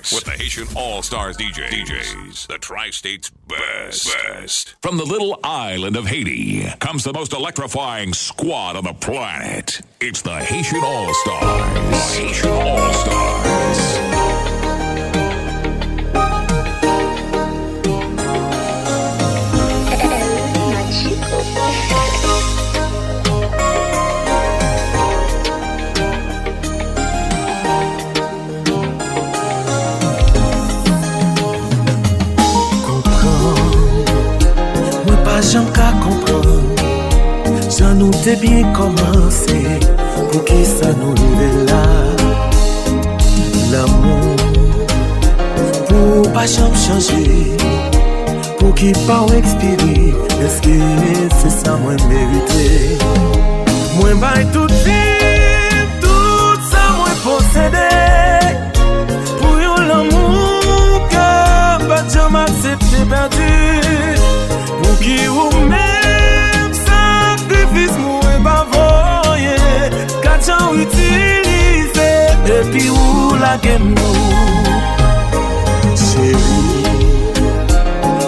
mix with the Haitian All Stars DJ. DJs, the Tri States best. best. From the little island of Haiti comes the most electrifying squad on the planet. It's the Haitian All Stars. The Haitian All Stars. jom ka kompran. Jan nou te bien komanse Pou ki sa nou rive la. L'amou Pou pa jom chanje Pou ki pa ou ekspiri Eske se sa mwen merite? Mwen bay touti Depi ou la gem nou? Chéri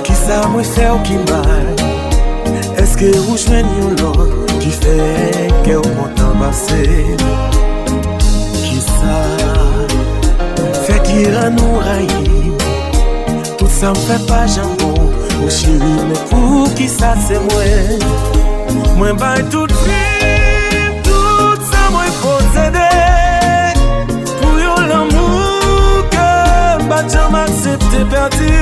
Ki sa mwen fè ou ki mal? Eske ou jwen yon lot Ki fè ke ou mwen basè? Ki sa Fè ki ran nou rayi? Tout sa mwen fè pa jambon. Ou chéri mwen pou ki sa se mwen? Mwen bay tout fè. bat jam aksepte perdi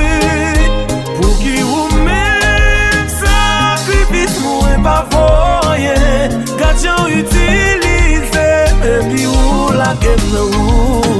Pou ki ou men Sakrifis mwen pa voye Gat jan utilize Epi ou la gen nou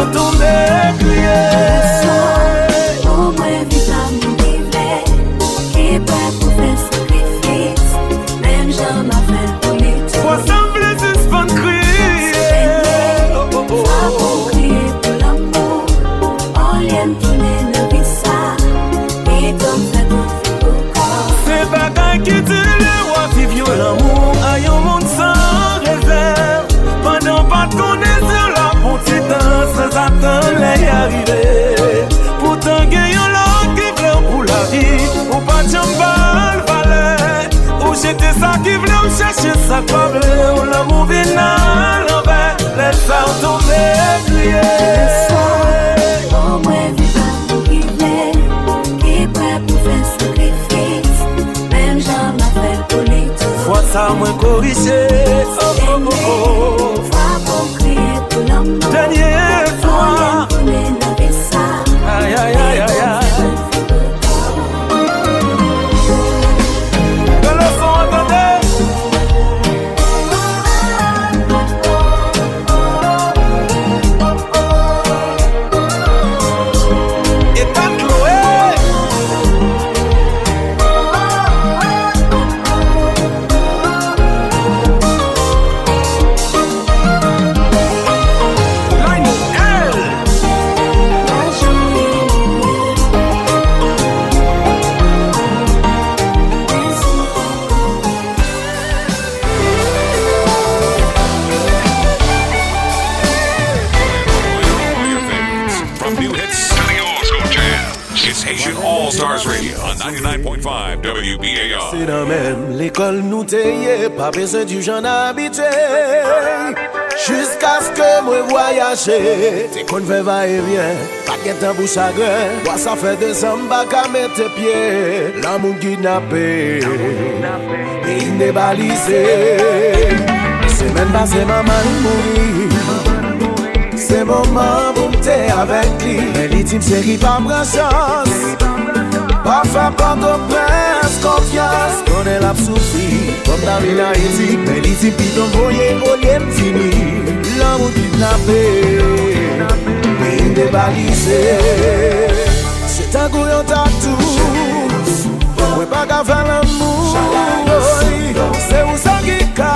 Let sa ou tombe mwen korise M'a bese di jan abite Jiska sk mwen voyaje Te kon fe va e vyen Pa gen tan pou chagren Wa sa fe de san baka mette pie La moun kidnape E in de balise Semen ba se maman mouri Se moman pou mte avek li Elitim se ki pa mre chans Pa fa pa do pren konfians, konfians Konen ap soufri Kom la mi la etik Men li ti pi don voye o lem tini La moun ki nape Me in de balise Se tango yon tatous Mwen baga ven l'amou. Se ou sa ki ka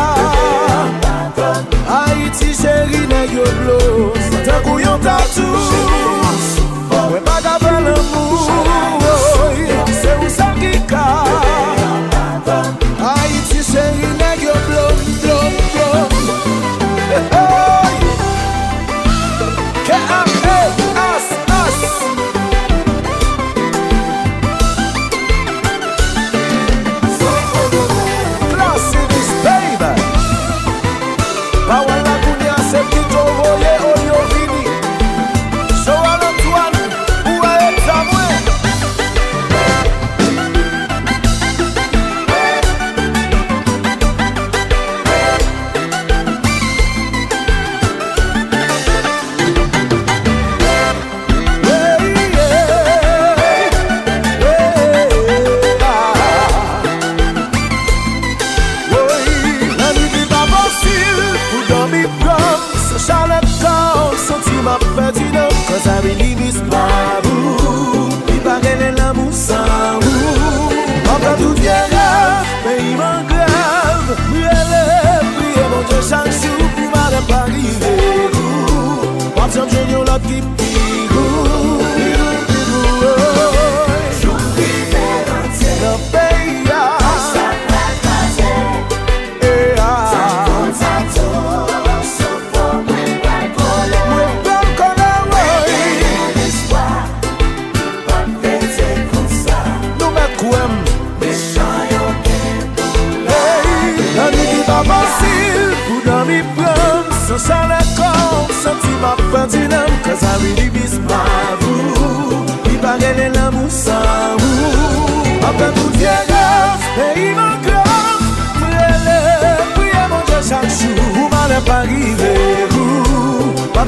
Haiti cheri ne yo blos Se tango yon tatous Mwen baga ven l'amou. keep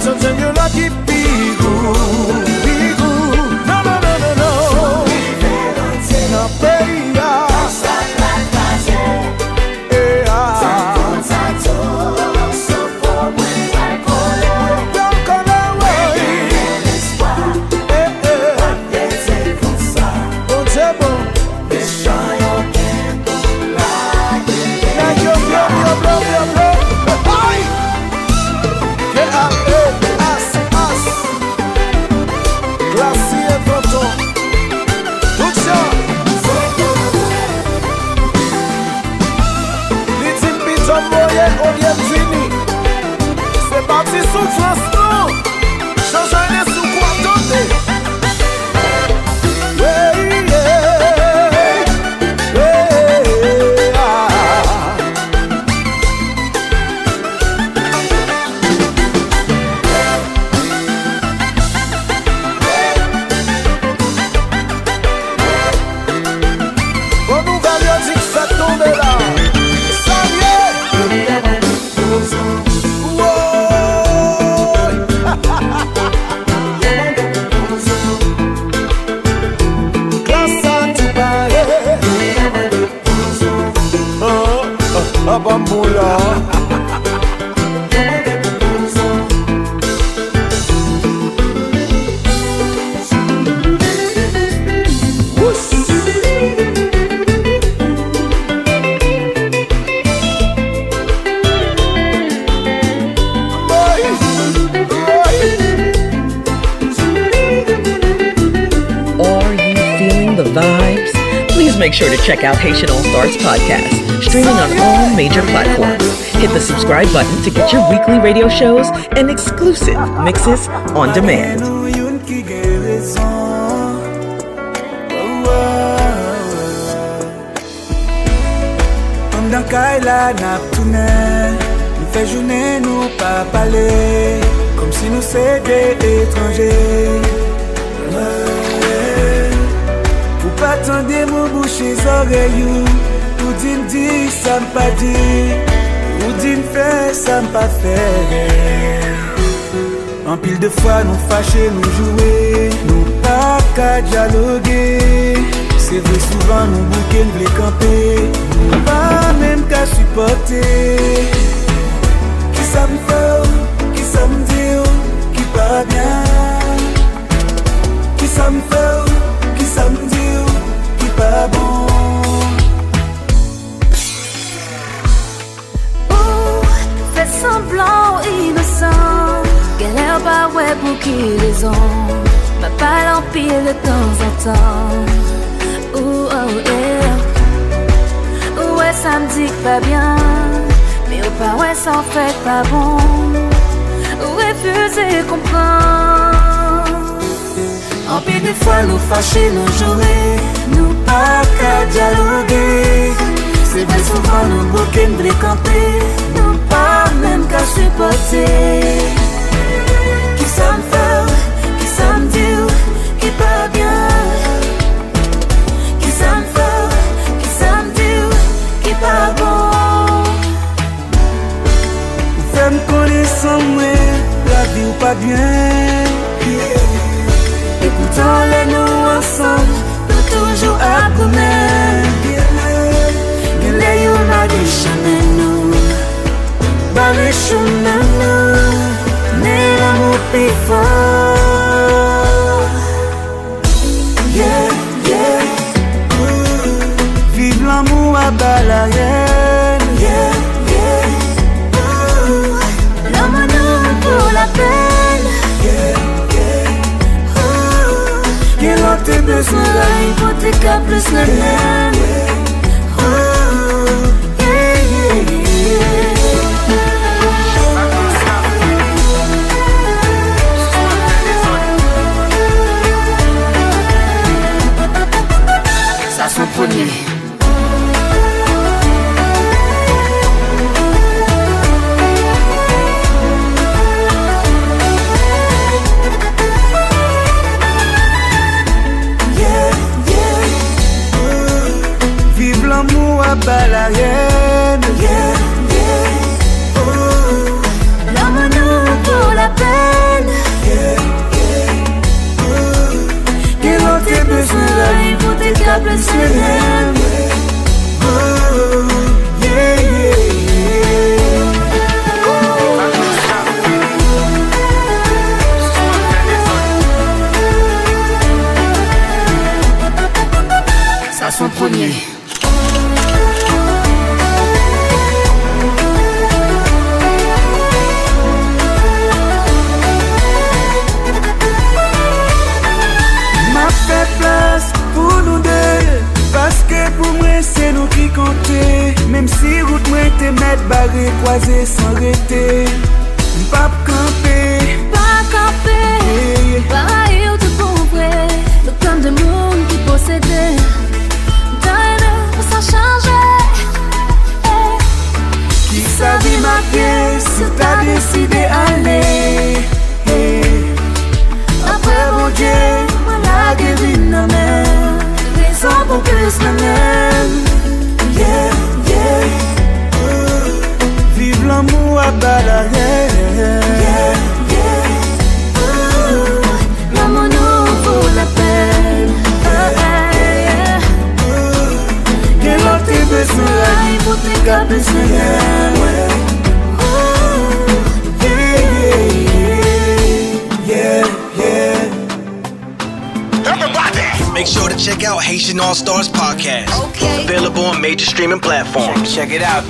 Congratulations and you're lucky people Dalhatian All Stars podcast, streaming on all major platforms. Hit the subscribe button to get your weekly radio shows and exclusive mixes on demand. Fait journée nous pas parler, comme si nous c'était étrangers. Etranje Pou pa tende mou bouche zoreyou Ou din di sa m pa di Ou din fe sa m pa fe An pil de fwa nou fache nou joue Nou pa ka dialogue Se vre souvan nou bouke nou vle kampe Nou pa menm ka supporte Ki sa m en fait pas bon. Refuser comprendre En pile de fois nous fâcher, nous jouer Nous pas qu'à dialoguer. C'est vrai souvent nous bouquer, nous camper Nous pas même qu'à supporter. Qui ça me fait, connaissant moi, la vie ou pas bien. Écoutons les nous ensemble Nous toujours à commun. Gile yo na di Jamais nous? Bale chemin nou Mais l'amour plus fort. Yeah, yeah. Ooh. Vive l'amour à balayen lan te bezwen la La hypothèque à plus le à balayen Yeah, yeah Ooh. L'homme nous pour la peine Yeah, yeah Ooh. Gen lan te bezwen la La hypothèque à plus le nou ki konte Mem si route mwen te met bare Kwaze san rete Mpap kampe Pas camper. Pareil ou te couvrir Le comme de monde qui possédait. D'un pour ça changer. Ki sa vi ma pièce Si ta deside ale Apre bon Dieu Mwen la gevin nan men Raison pou plus nan men l'amour à balayer Yeah, yeah Ooh. L'amour nous pour la peine Gen lan te bezwen la La hypothèque à plus le Yeah, yeah Make sure to check out Haitian All Stars Podcast. Okay. Available on major streaming platforms. Check it out.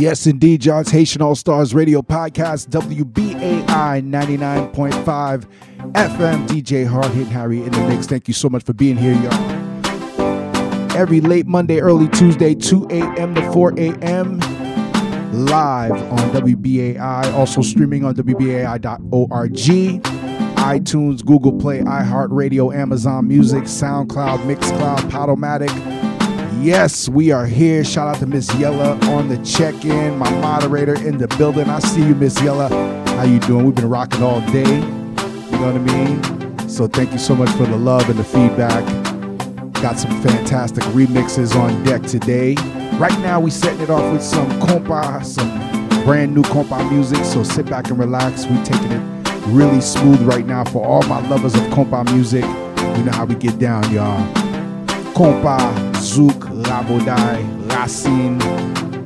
Yes, indeed, John's Haitian All Stars Radio Podcast, WBAI 99.5 FM. DJ Hard Hit Harry in the mix. Thank you so much for being here, y'all. Every late Monday, early Tuesday, 2 a.m. to 4 a.m. Live on WBAI, also streaming on WBAI.org, iTunes, Google Play, iHeartRadio, Amazon Music, SoundCloud, Mixcloud, Podomatic. Yes, we are here. Shout out to Miss Yella on the check-in, my moderator in the building. I see you, Miss Yella. How you doing? We've been rocking all day. You know what I mean? So thank you so much for the love and the feedback. Got some fantastic remixes on deck today. Right now, we setting it off with some compa, some brand new compa music. So sit back and relax. We taking it really smooth right now for all my lovers of compa music. You know how we get down, y'all. Compa, Zouk, Rabòday, Racine,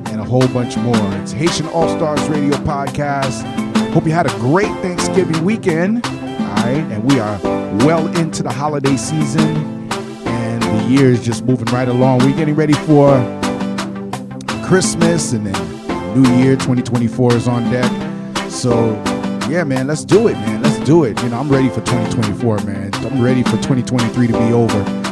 and a whole bunch more. It's Haitian All Stars Radio Podcast. Hope you had a great Thanksgiving weekend. All right, and we are well into the holiday season and the year is just moving right along. We're getting ready for Christmas and then New Year 2024 is on deck. So, yeah, man, let's do it, man. Let's do it. You know, I'm ready for 2024, man. I'm ready for 2023 to be over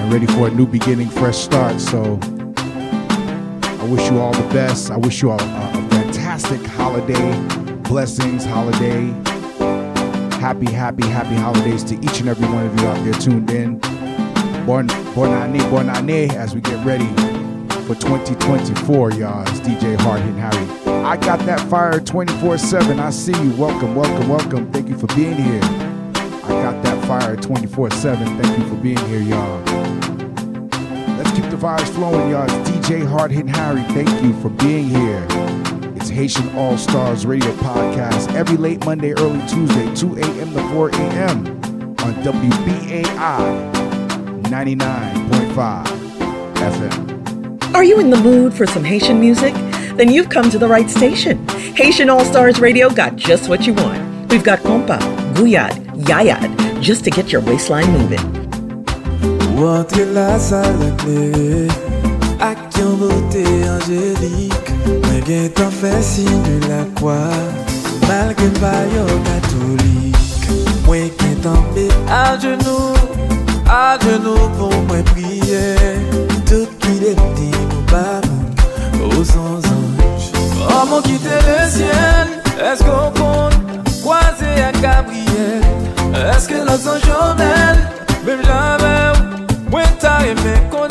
and ready for a new beginning, fresh start. So, I wish you all the best. I wish you all a, a fantastic holiday, blessings, holiday. Happy, happy, happy holidays to each and every one of you out there tuned in. Bon, bon année, bon année as we get ready for 2024, y'all. It's DJ Hard Hitting Harry. I got that fire 24 7. I see you. Welcome, welcome, welcome. Thank you for being here. Fire 24 7. Thank you for being here, y'all. Let's keep the vibes flowing, y'all. It's DJ Hard Hitting Harry. Thank you for being here. It's Haitian All Stars Radio Podcast every late Monday, early Tuesday, 2 a.m. to 4 a.m. on WBAI 99.5 FM. Are you in the mood for some Haitian music? Then you've come to the right station. Haitian All Stars Radio got just what you want. We've got compa, gouyad, yayad, just to get your waistline moving. Entre la salle clé, ak yon beauté angélique, mwen gen tan fè signe la croix, malgré pa yo catholique, mwen gen tan pe à genoux, à genoux pour moi prier Tout qui est dit nous bas aux anges. Oh mon quitter le ciel Est-ce qu'on Maria Gabriel. Eske la San Jornel Mem jave ou Mwen ta eme kon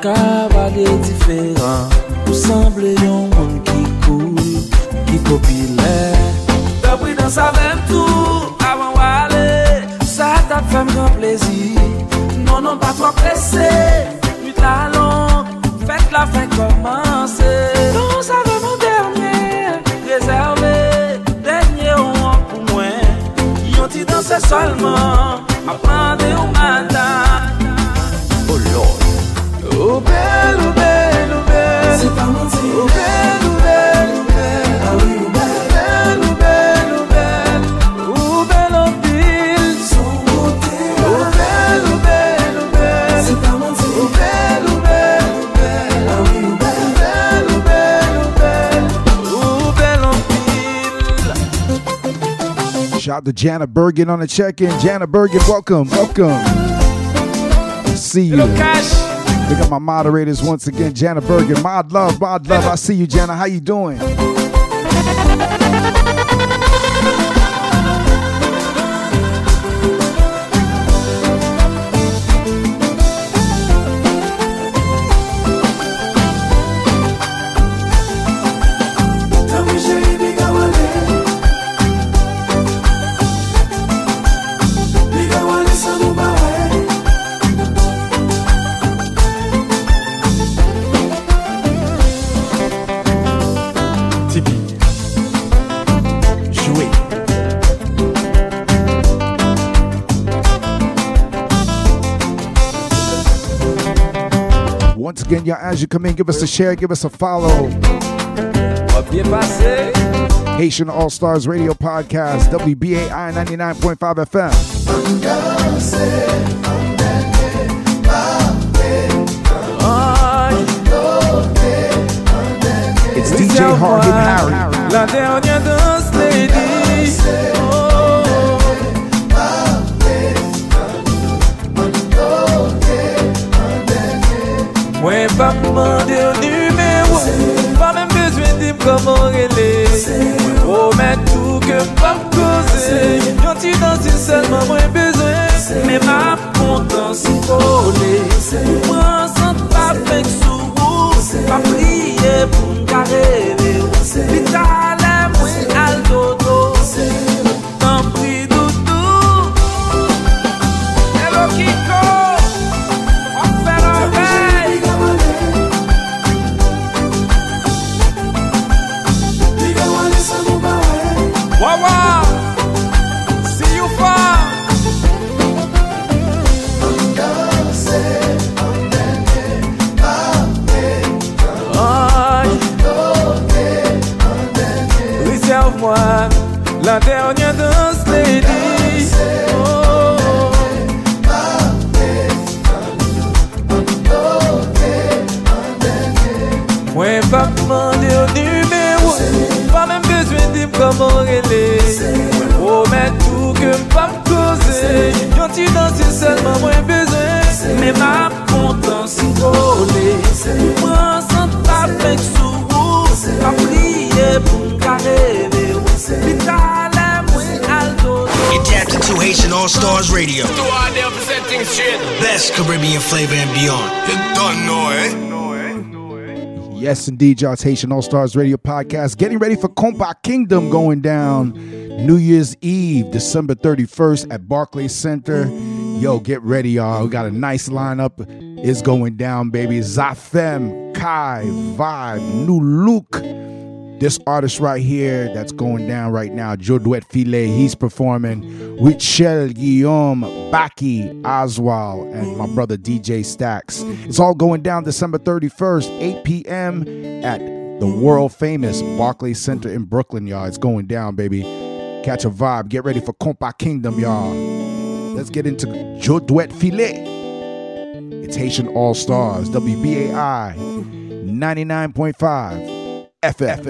Kavale diferan Ou semble yon moun ki koul Ki popile Dapri dans sa vem tou Avan wale Sa tap fèm gran plezi Non non pa tro presse Nuit la long Fèt la fè komanse Non sa vem an dernier Rezerve Yon ti danse solman Apande ou matin Shout out to Jana Bergen on the check-in. Jana Bergen, welcome, welcome. See you. We got my moderators once again. Jana Bergen, mod love, mod love. I see you, Jana. How you doing? Again, y'all, as you come in, give us a share, give us a follow. Haitian All Stars Radio Podcast, WBAI 99.5 FM. It's DJ Hard Harry. La dernière danse, lady. Mwen pa mande yo numéro. Pa men bezwen dim koman rele Mwen promet tout ke pa m koze Yon ti dansi selman mwen bezwen Men ma kontan si kole Mwen san pa fek sou Pa priye pou m selman mwen bezwen Men ma kontan si kole Mwen san pa fek sou Pa priye pou m kareve Li tale mwen al dodo You're tapped into Haitian All Stars Radio. To all the representing straight. Best Caribbean flavor and beyond. You don't know, eh? Yes, indeed, y'all. It's Haitian All Stars Radio Podcast. Getting ready for Compa Kingdom going down New Year's Eve, December 31st at Barclays Center. Yo, get ready, y'all. We got a nice lineup. It's going down, baby. Zafem, Kai, Vayb, Nu Look. This artist right here that's going down right now, Joé Dwèt Filé, he's performing. with Shell, Guillaume, Baki, Oswald, and my brother DJ Stacks. It's all going down December 31st, 8 p.m. at the world famous Barclays Center in Brooklyn, y'all. It's going down, baby. Catch a vibe. Get ready for Compa Kingdom, y'all. Let's get into Joé Dwèt Filé. It's Haitian All Stars, WBAI 99.5. FF.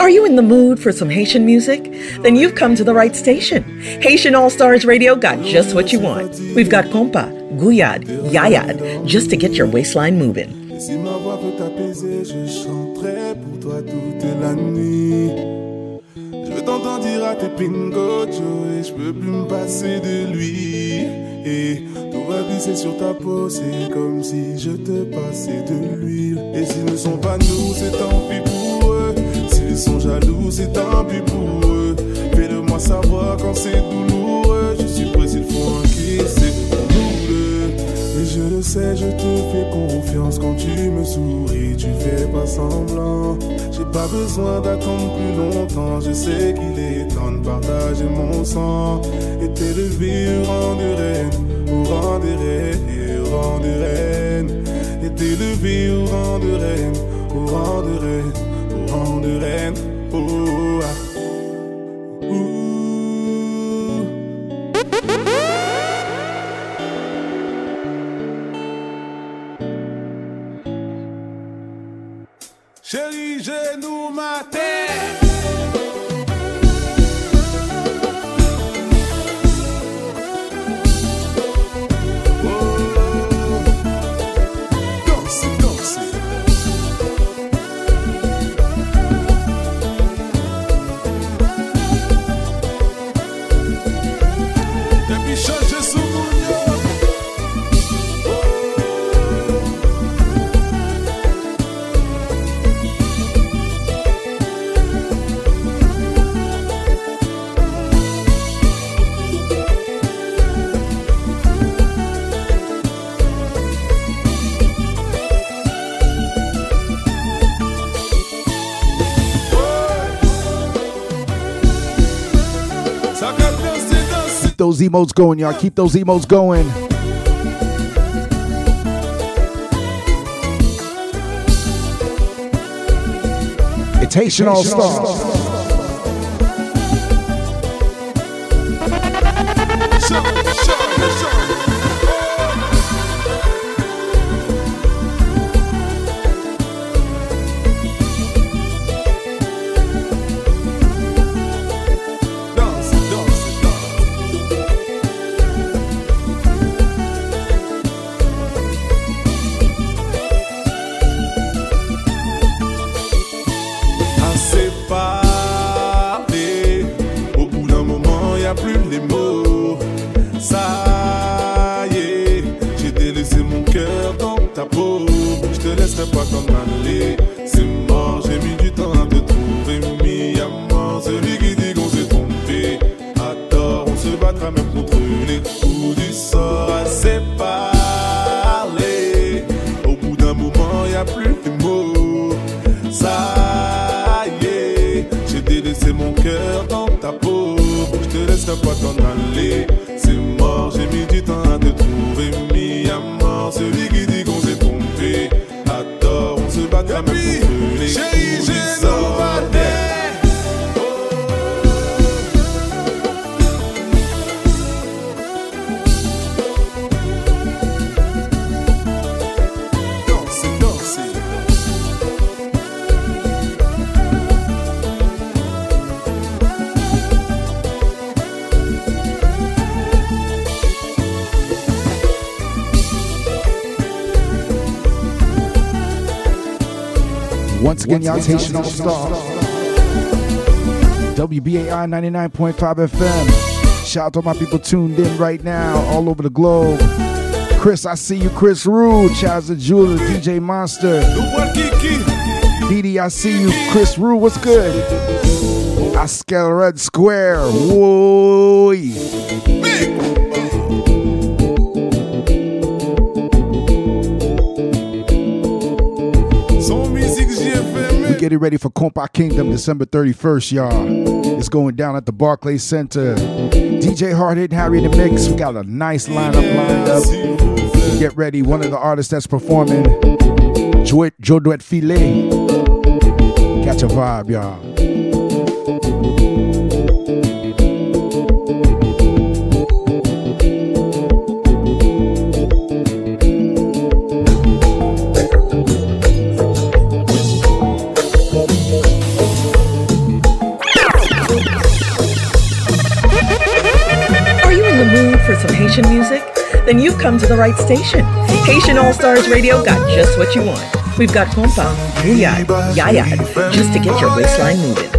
Are you in the mood for some Haitian music? Then you've come to the right station. Haitian All Stars Radio got just what you want. We've got compa, gouyad, yayad, just to get your waistline moving. Si ma voix peut t'apaiser, je chanterai pour toi toute la nuit. Je veux t'entendre dire à tes pingocho et je peux plus me passer de lui. Et tout va glisser sur ta peau, c'est comme si je te passais de l'huile. Et s'ils ne sont pas nous, c'est tant pis pour eux. S'ils sont jaloux, c'est tant pis pour eux. Fais-le moi savoir quand c'est douloureux. Sais, je te fais confiance quand tu me souris, tu fais pas semblant. J'ai pas besoin d'attendre plus longtemps, je sais qu'il est temps de partager mon sang et t'élever au rang de reine, au rang de reine, au rang de reine, et t'élever au rang de reine, au rang de reine, au rang de reine. Oh, ah. Those emotes going, y'all. Keep those emotes going. It's Haitian All Stars. Star. WBAI 99.5 FM. Shout out to my people tuned in right now all over the globe. Chris, I see you. Chris Rue, Chaz the Jeweler, DJ Monster. Didi, I see you. Chris Rue, what's good? Oscar Red Square. Whoa. Getting ready for Compa Kingdom December 31st, y'all. It's going down at the Barclays Center. DJ Hardhit Harry in the mix. We got a nice lineup lined up. Get ready. One of the artists that's performing, Joé Dwèt Filé. Catch a vibe, y'all. Haitian music? Then you've come to the right station. Haitian All Stars Radio got just what you want. We've got compa, bouillade, yayad, just to get your waistline moving.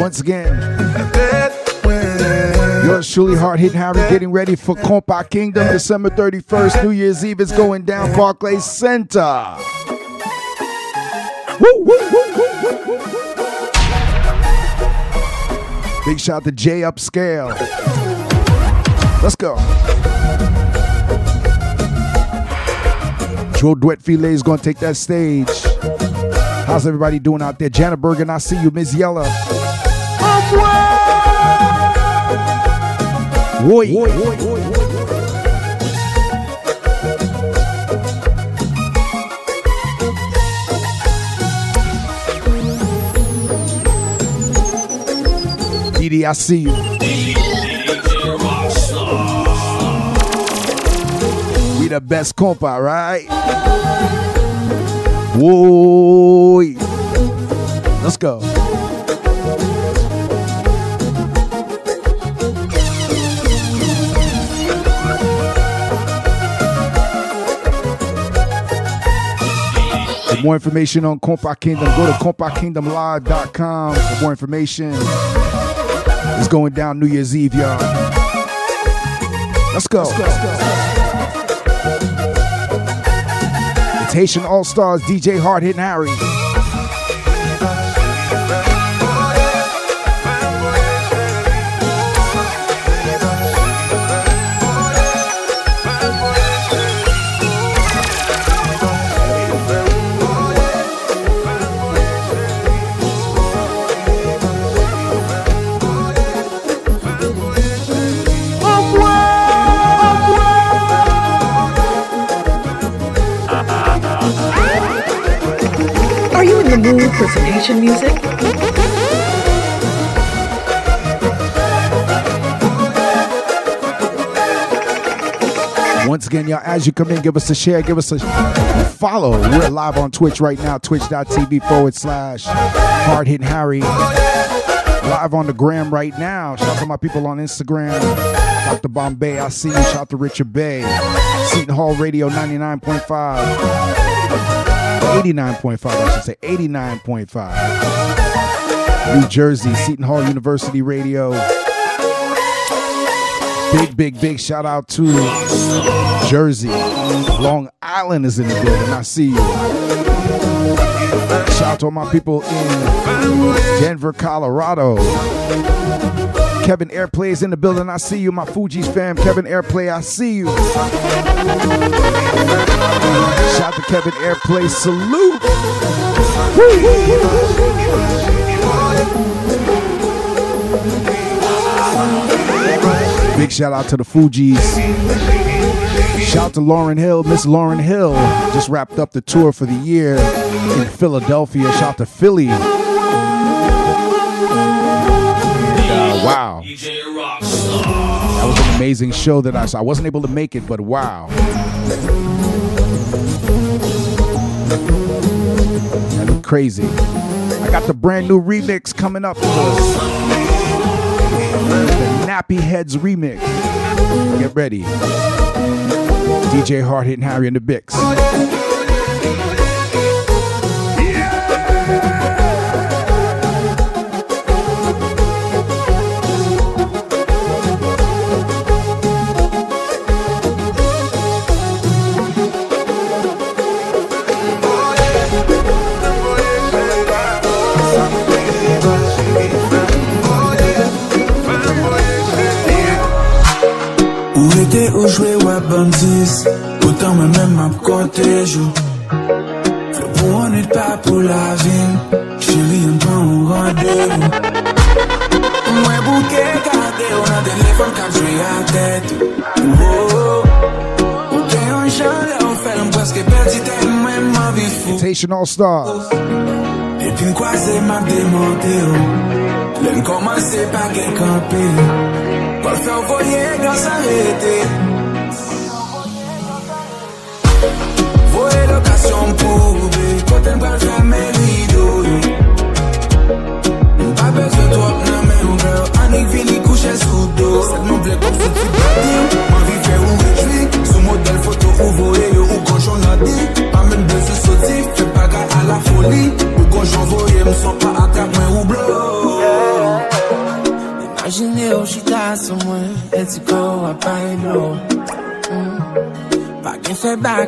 Once again, yours truly, Hard Hit Harry, getting ready for Compa Kingdom, December 31st. New Year's Eve is going down Barclays Center. Big shout to Jay Upscale. Let's go. Joé Dwèt Filé is going to take that stage. How's everybody doing out there? Janet Bergen, I see you. Miss Yella. Boy. I see you. We the best compa, right? Whoa. Let's go. For more information on Compa Kingdom, go to compakingdomlive.com for more information. It's going down New Year's Eve, y'all. Let's go. Let's go. It's Haitian All Stars, DJ Hard Hitting Harry. For some Haitian music? Once again, y'all, as you come in, give us a share, give us a follow. We're live on Twitch right now, twitch.tv forward slash hard hitting Harry. Live on the gram right now. Shout out to my people on Instagram. Dr. Bombay, I see you. Shout out to Richard Bay. Seton Hall Radio 99.5. 89.5, I should say. 89.5. New Jersey, Seton Hall University Radio. Big, big, big shout out to Jersey. Long Island is in the building. I see you. Shout out to all my people in Denver, Colorado. Kevin Airplay is in the building. I see you, my Fugees fam. Kevin Airplay, I see you. Shout out to Kevin Airplay. Salute. Big shout out to the Fugees. Shout out to Lauryn Hill. Miss Lauryn Hill just wrapped up the tour for the year in Philadelphia. Shout out to Philly. Uh, wow. That was an amazing show that I saw. I wasn't able to make it, but wow. That was crazy. I got the brand new remix coming up. For us. The Nappy Heads remix. Get ready. DJ Hard Hitting Harry and the Bix. Jete ou jwe wap bandis Poutan mwen men map kote jou Fè pou an et pa pou la vin Chéri yon pan ou randevou Mwen bouke kade ou nan telefon Kap jwe a tèt Ou te yon jan la ou fel Mwen preske perdi te mwen mwen vifou Invitation All Stars Epin kwa se map demante ou Len koman se pa gen kampi ou fè ou voye gans arete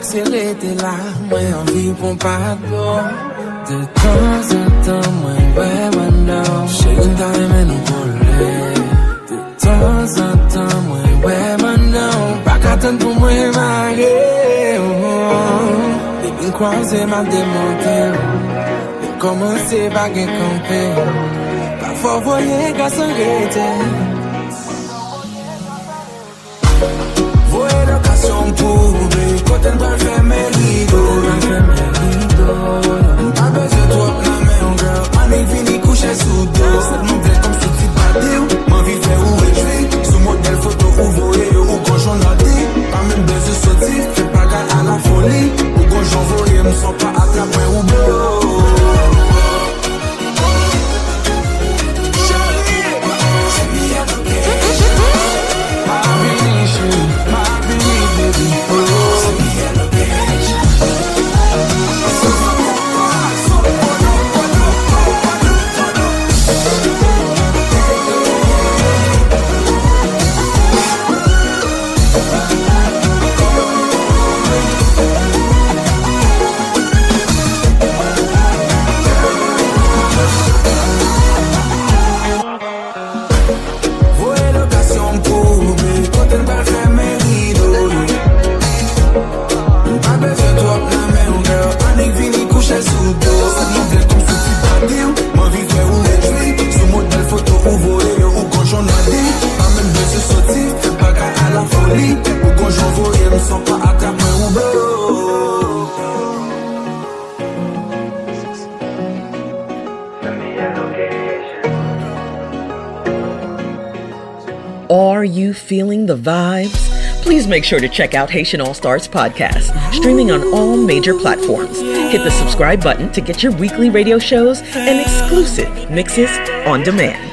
Sak se rete la, mwen anvi pou mpado De tan se tan mwen wè mwen nou Che yon tare men nou pole De tan se tan mwen wè mwen nou Bak atan pou mwen mage Debin kwa ou se mal demonte Debin koman se bagen kampe Pa fò voye gasan rete pou be Kote n pral fè men rido M pa bezwe trop nan men ou girl Anik vini kouche sou do Sed m vle kom sou ti bati ou Man vi fè ou rejwi Sou model foto ou voye yo ou konjon nadi Pa men bezwe soti Fè bagay a la foli Ou konjon voye m son pa atrap men ou blo Please make sure to check out Haitian All Stars podcast, streaming on all major platforms. Hit the subscribe button to get your weekly radio shows and exclusive mixes on demand.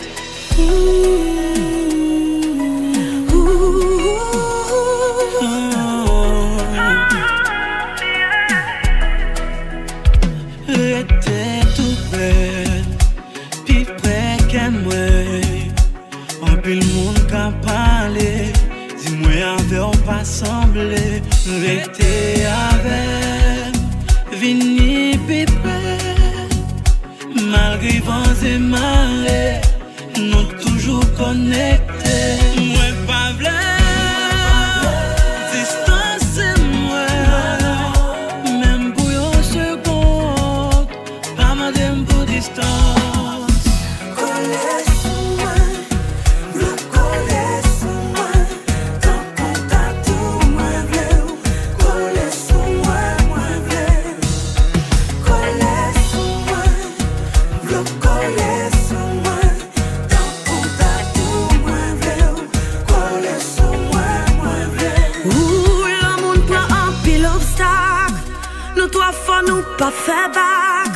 nou to a fò nou pa fè bak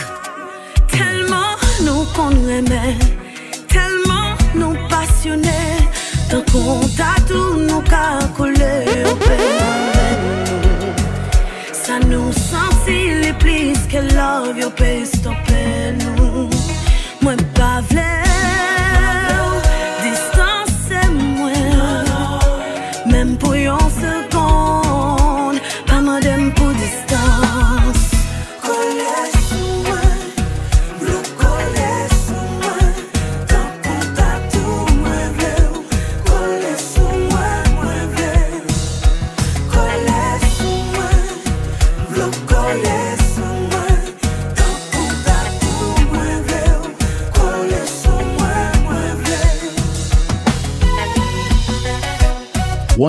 Telman nou kon nou emè Telman nou pasyonè Tan kon ta tou nou ka kolè Opè anvè nou Sa nou santi li plis ke love yo pe stopè nou Mwen pa vle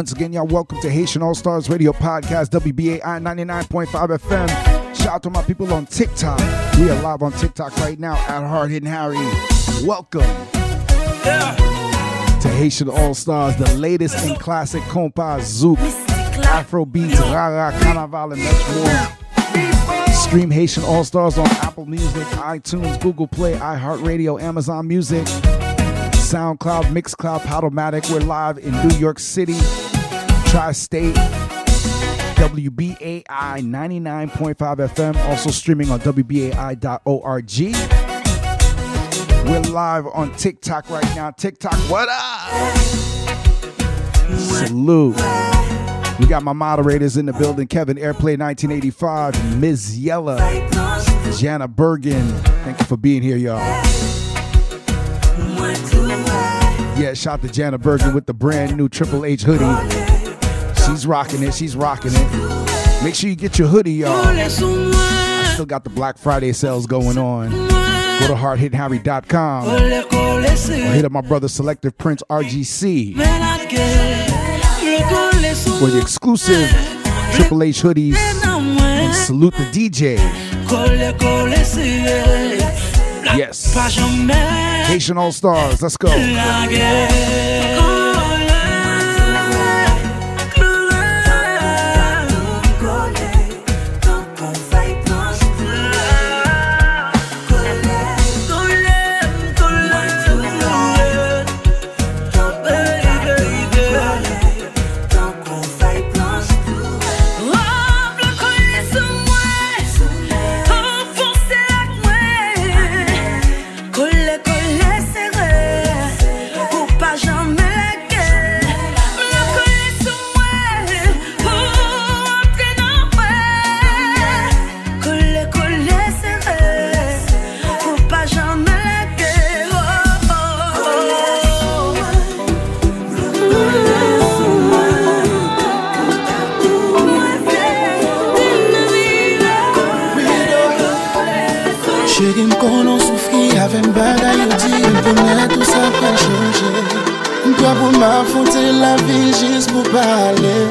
Once again, y'all, welcome to Haitian All Stars Radio Podcast, WBAI 99.5 FM. Shout out to my people on TikTok. We are live on TikTok right now at Hard Hitting Harry. Welcome yeah. to Haitian All Stars, the latest in classic compas, zouk, Afro beats, rara, carnaval, and much more. Stream Haitian All Stars on Apple Music, iTunes, Google Play, iHeartRadio, Amazon Music. SoundCloud, Mixcloud, Podomatic. We're live in New York City, Tri State, WBAI 99.5 FM, also streaming on WBAI.org. We're live on TikTok right now. TikTok, what up? Salute. We got my moderators in the building Kevin Airplay 1985, Ms. Yella, Jana Bergen. Thank you for being here, y'all. Yeah, shout to Jana Bergen with the brand new Triple H hoodie. She's rocking it. She's rocking it. Make sure you get your hoodie, y'all. I still got the Black Friday sales going on. Go to hardhitharry.com or hit up my brother Selective Prince RGC for the exclusive Triple H hoodies and salute the DJ. Yes. Haitian All Stars. Let's go. m'a foutu la vie juste pour parler.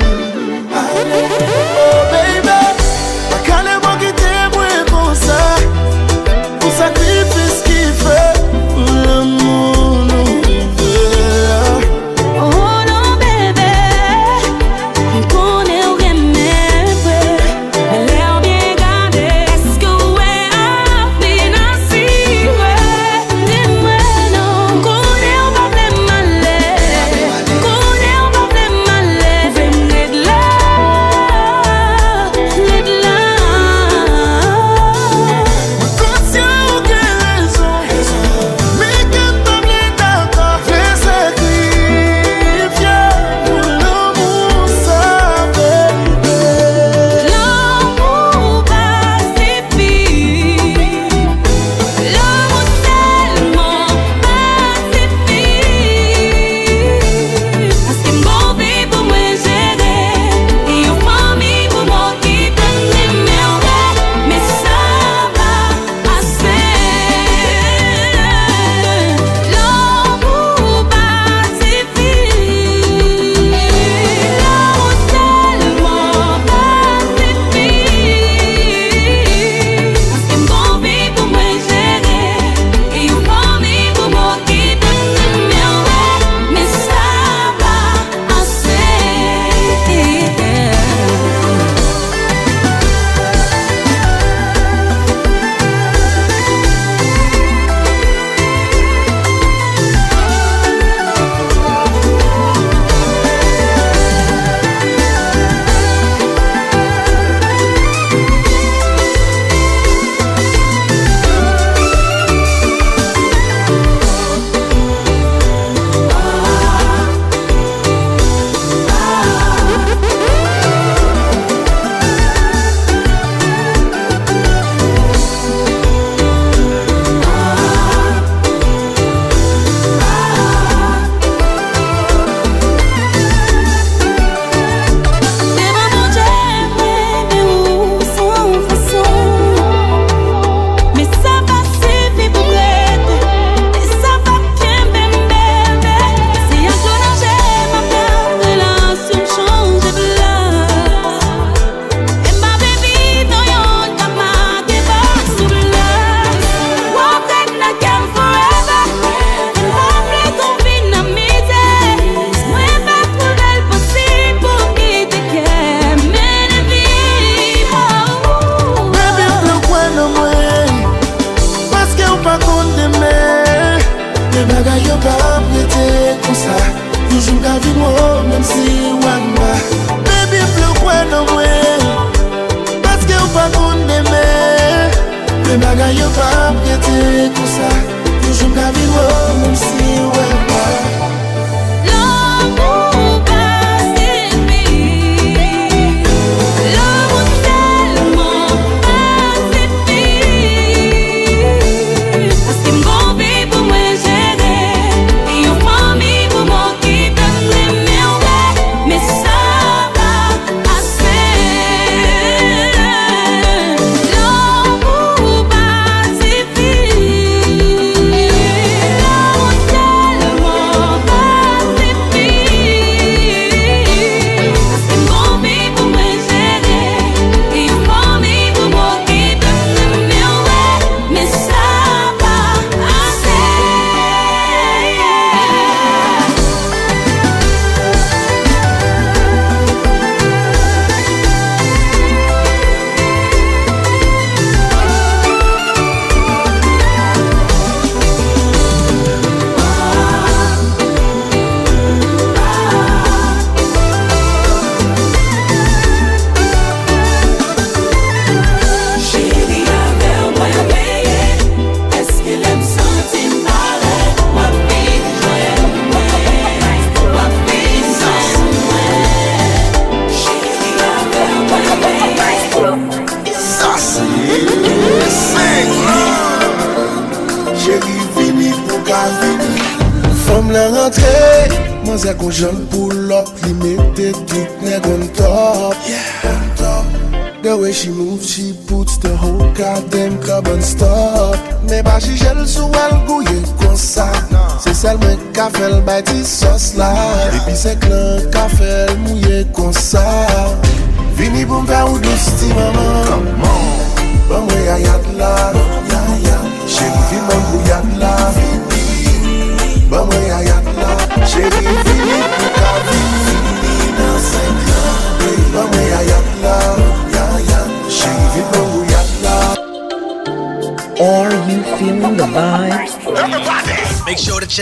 pi se klan.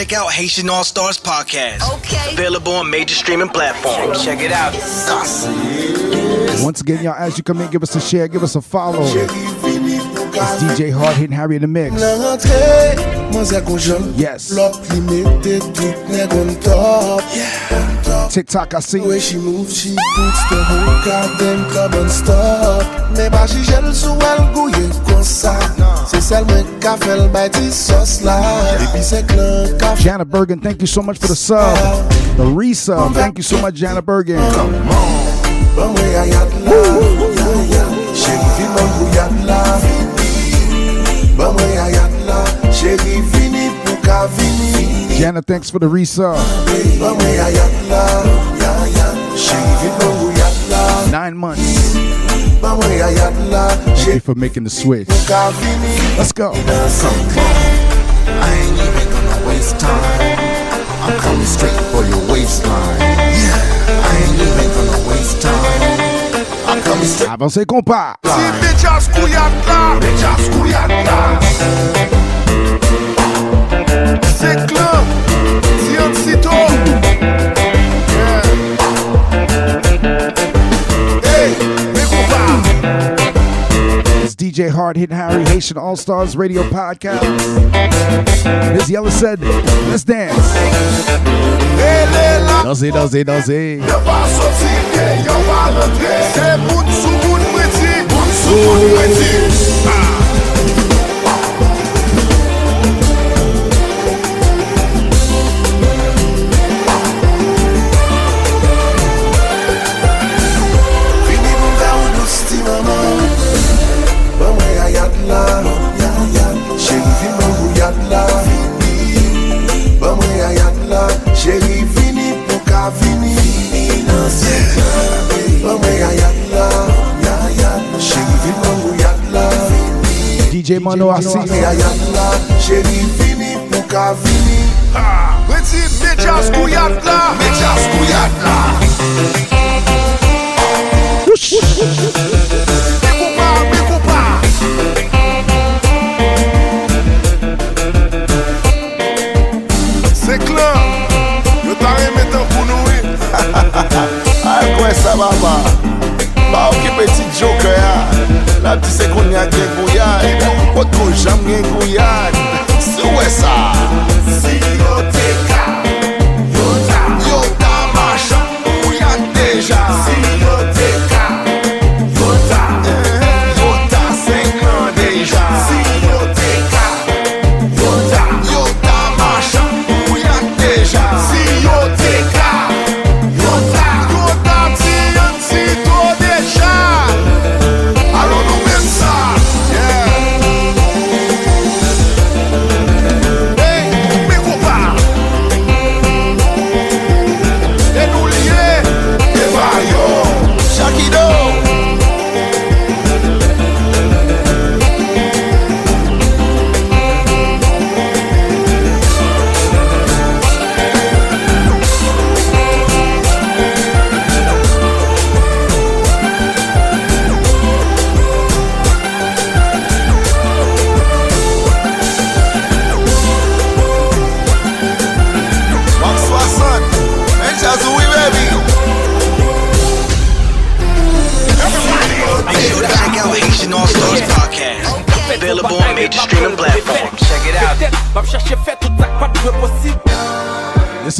Check out Haitian All Stars Podcast. Okay. Available on major streaming platforms. Check it out. Once again, y'all, as you come in, give us a share, give us a follow. It's DJ Hard Hitting Harry in the mix. Nan rentre, mwen zè kon jan Yes. Lop li tout neg on top TikTok, I see. The way she moves, she puts the whole goddamn club on stop Men ba chi jel sou al gouye kon sa Se sel mwen ka fel bay ti sos la Epi se klan ka fel Jana Bergen, thank you so much for the sub. The resub, thank you so much, Jana Bergen. Ban mwen yayat la. Chéri vin ban pou yat la. Ban mwen yayat la. Chéri vini pou ka vini Jana, thanks for the resub. Ban mwen yayat la. Chéri vin ban pou yat la. Nine months. Thank you for making the switch. Let's go. I ain't even gonna waste time. I'm coming straight for your waistline. Yeah, I ain't even gonna waste time. I'm coming straight. Avancez, compas. Meja skouyak DJ Hard Hitting Harry, Haitian All Stars Radio Podcast. This Yellow said, let's dance. Ele la Doze, doze, doze. Yo DJ Mano Asi Chéri fini pou ka vini. Weti mejas kou yat la Mejas kou yat la Wouch! Mekoupa, mekoupa Se klan Yo tare metan pou nou e Ay kwen sa baba Ba ou ki peti joker. La di se konya gen kouyad Pot ko jam gen kouyad Se wè sa?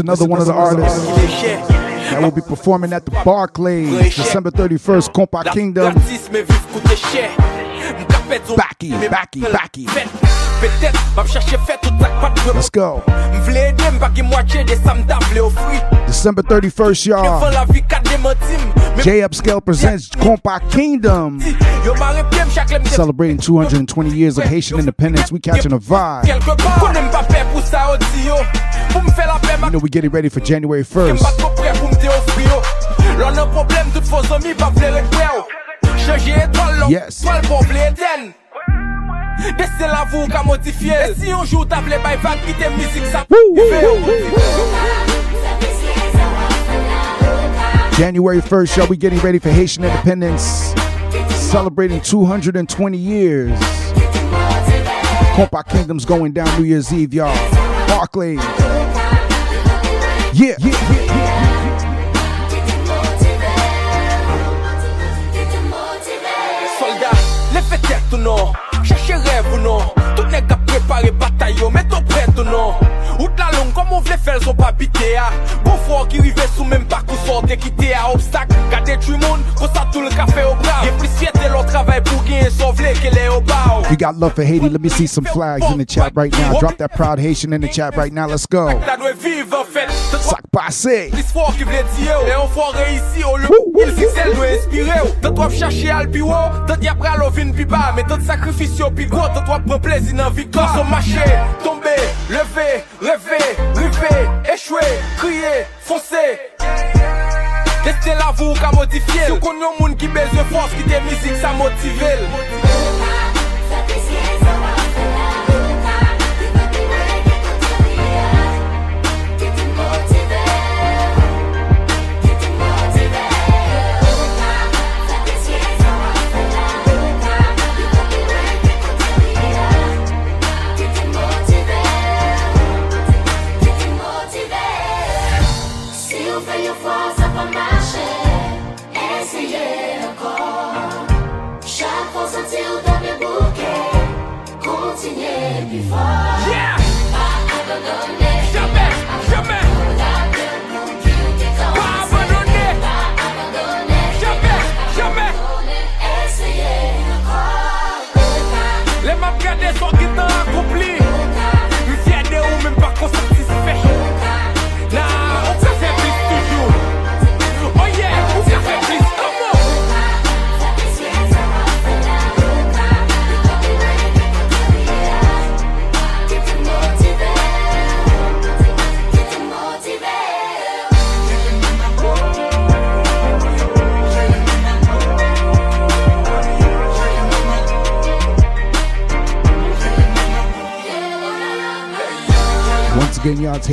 Another one of the artists that will be performing at the Barclays December 31st, Compa Kingdom. Backy, backy, backy. Let's go. December 31st, y'all. J Upscale presents Compa Kingdom. Celebrating 220 years of Haitian independence. We catching a vibe. You know, we getting ready for January 1st. Yes. Desi la vou ka modifiye E yon jou ta vle bay vak ki te mizik sa January 1st, y'all, we getting ready for Haitian independence. Celebrating 220 years. Compa Kingdom's going down New Year's Eve, y'all. Barclays. Yeah, yeah, yeah. Leve tèt ou non Chache rev ou Tout nèg a prepare batay yo Met ou prêt ou non Out la long kom ou vle fel pa bite a. Bon fwa ki rive sou men parkou sorte kite a. Obstak, gade tu moun Kon sa tout le café au brav Gen plis fiete lor travay pou gen ke le We got love for Haiti. Let me see some flags in the chat right now. Drop that proud Haitian in the chat right now. Let's go. Ta dwe vive en fèt Sak passe. Plis fwa ki vle diye ou oh. E fwa reisi ou oh, le Il fiksel dwe inspire ou wap chache al pi wou Tot yap pral ou vin pi ba Men tot sakrifisyo pi gwo Tot wap pren plezi nan mache, tombe, leve, Rêver, rêver, échouer, crier, foncer. Destè la vou ka modifiel Sou kon yon moun ki beze fos ki de mizik sa motivel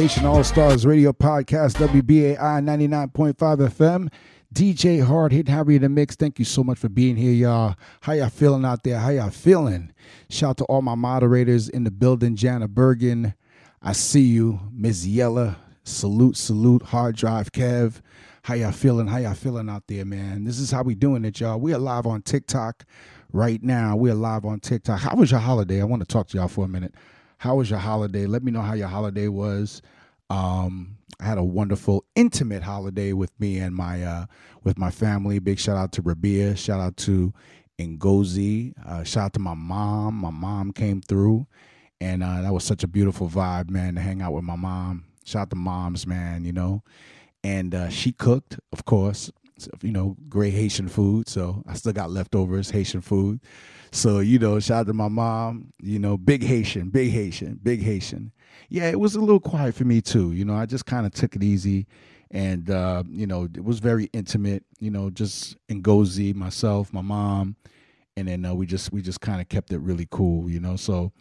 Haitian All Stars Radio Podcast, WBAI 99.5 FM. DJ Hard Hit Harry in the mix. Thank you so much for being here, y'all. How y'all feeling out there? How y'all feeling? Shout out to all my moderators in the building, Jana Bergen. I see you, Miss Yella. Salute, salute, hard drive Kev. How y'all feeling? How y'all feeling out there, man? This is how we doing it, y'all. We are live on TikTok right now. We are live on TikTok. How was your holiday? I want to talk to y'all for a minute. How was your holiday? Let me know how your holiday was. Um, I had a wonderful, intimate holiday with me and my uh, with my family. Big shout out to Rabia. Shout out to Ngozi. Uh, shout out to my mom. My mom came through, and uh, that was such a beautiful vibe, man, to hang out with my mom. Shout out to moms, man. You know, and uh, she cooked, of course. You know, great Haitian food. So I still got leftovers, Haitian food. So you know, shout out to my mom. You know, big Haitian, big Haitian, big Haitian. Yeah, it was a little quiet for me too. You know, I just kind of took it easy, and uh, you know, it was very intimate. You know, just Ngozi, myself, my mom, and then uh, we just we just kind of kept it really cool. You know, so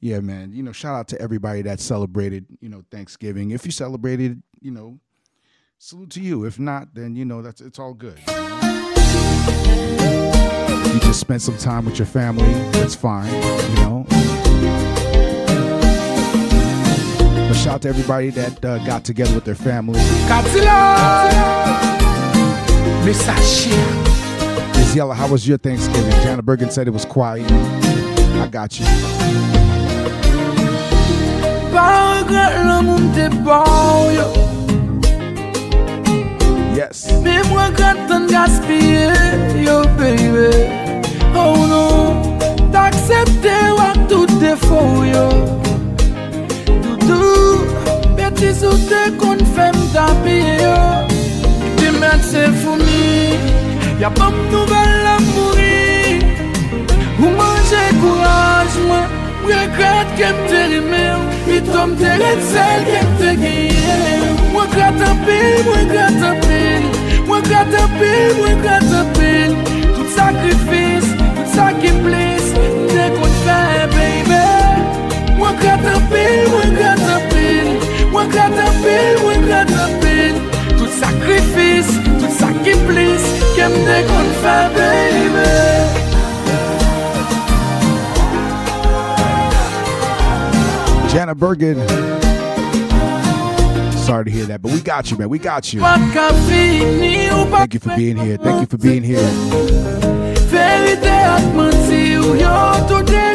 yeah, man. You know, shout out to everybody that celebrated. You know, Thanksgiving. If you celebrated, you know, salute to you. If not, then you know that's it's all good. You just spent some time with your family. That's fine. You know. But shout out to everybody that uh, got together with their family. Message. Miss Yella, how was your Thanksgiving? Jana Bergen said it was quiet. I got you. Yes. Mais moi quand t'en gaspillé, yo baby Oh non, t'accepté ou tout défaut yo tou Beti sou te kon fem tapye yo. Ti met se founi. Ya pam nouvel la mouri Ou manje kouraj mwen. Rekrat kem te rime Pitom te ret sel kem te gye Mwen krat apil, mwen krat apil. Mwen krat apil, mwen krat apil. Tout sakrifis, tout sakiplis Mwen te kon fè, baby. Baby Moi gratte pile, moi gratte pile Moi gratte pile, moi gratte pile Tout sacrifice, tout ça qui blesse Qu'aime dès qu'on fait baby Jana Bergen. Sorry to hear that, but we got you, man. We got you. Thank you for being here. Thank you for being here.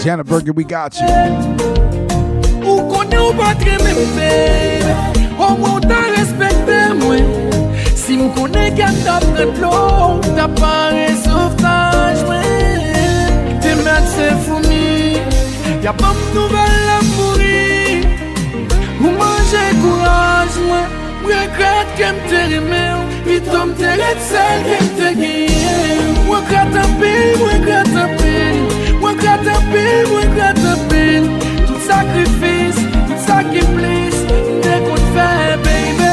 Jana Bergen, we got you. Ou konen ou patre men pe Ou moun ta respekte mwen. Si m konen ken ta pren lo Ta pare sauvetaj mwen. Te men se founi Ya pa m nouvel la mouri Ou manje kouraj mwen Regrette kem te rime Mi tom te ret sel kem te giye Mwen grate pil, mwen grate pil Mwen grate pil, mwen pil sakrifis, tout sa ki plis Mwen kon fè, baby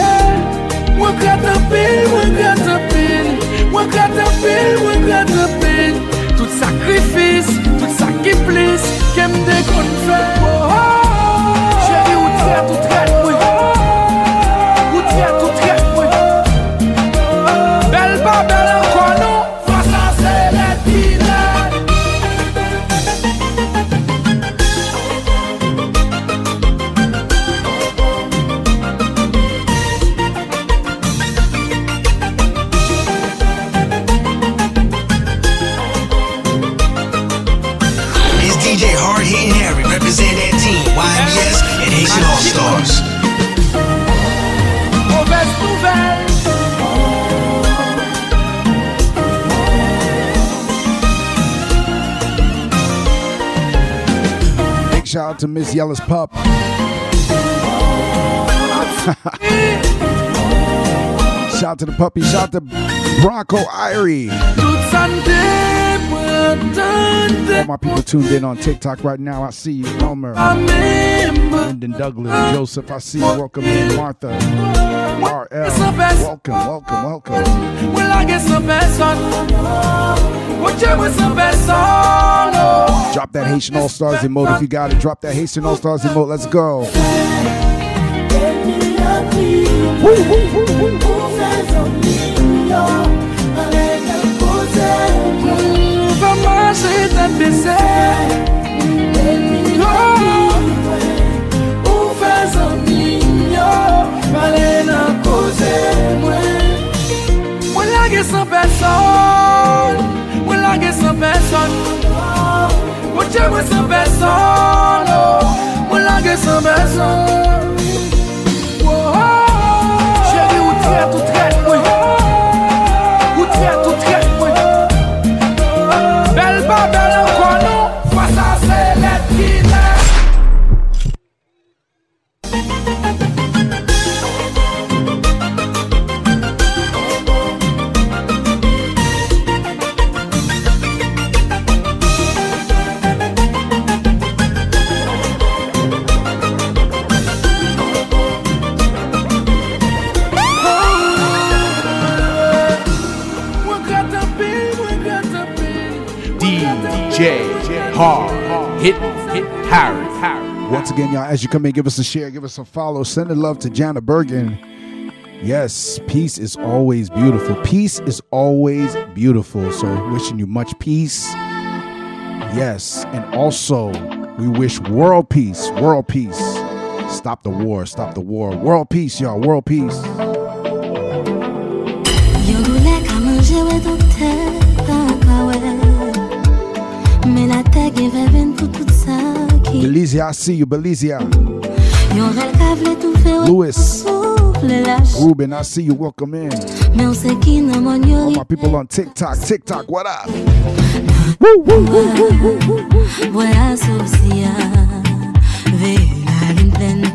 Mwen krat apil, mwen krat apil Mwen krat apil, mwen krat apil Tout sakrifis, tout sa ki plis Kèm de kon fè Chéri ou tret ou tret shout out to Miss Yella's pup. shout out to the puppy. Shout out to Bronco Irie. Toute santé pour All my people tuned in on TikTok right now. I see you, Elmer, Lyndon Douglas, Joseph. I see you. Welcome in, Martha, RL. Welcome, welcome, welcome. Well, I guess the best son. What you was the best son? Oh. Drop that Haitian All Stars emote if you got it. Drop that Haitian All Stars emote. Let's go. Vraiment, San person Mwen lage san person. Mwen che mwen san person oh, Mwen lage san person. Che vi ou tret ou tret mwen DJ Hard Hit Hit Harry. Once again, y'all, as you come in, give us a share, give us a follow, send a love to Jana Bergen. Yes, peace is always beautiful. Peace is always beautiful. So, wishing you much peace. Yes, and also we wish world peace, world peace. Stop the war, stop the war. World peace, y'all, world peace. Belizia, I see you, Belizia. Yon rêve qu'a voulu tout faire. Louis. Ruben, I see you. Welcome in. Mais on sait qui n'a mon All my people on TikTok, TikTok, what up? Ouais, associé. Veille la lune pleine.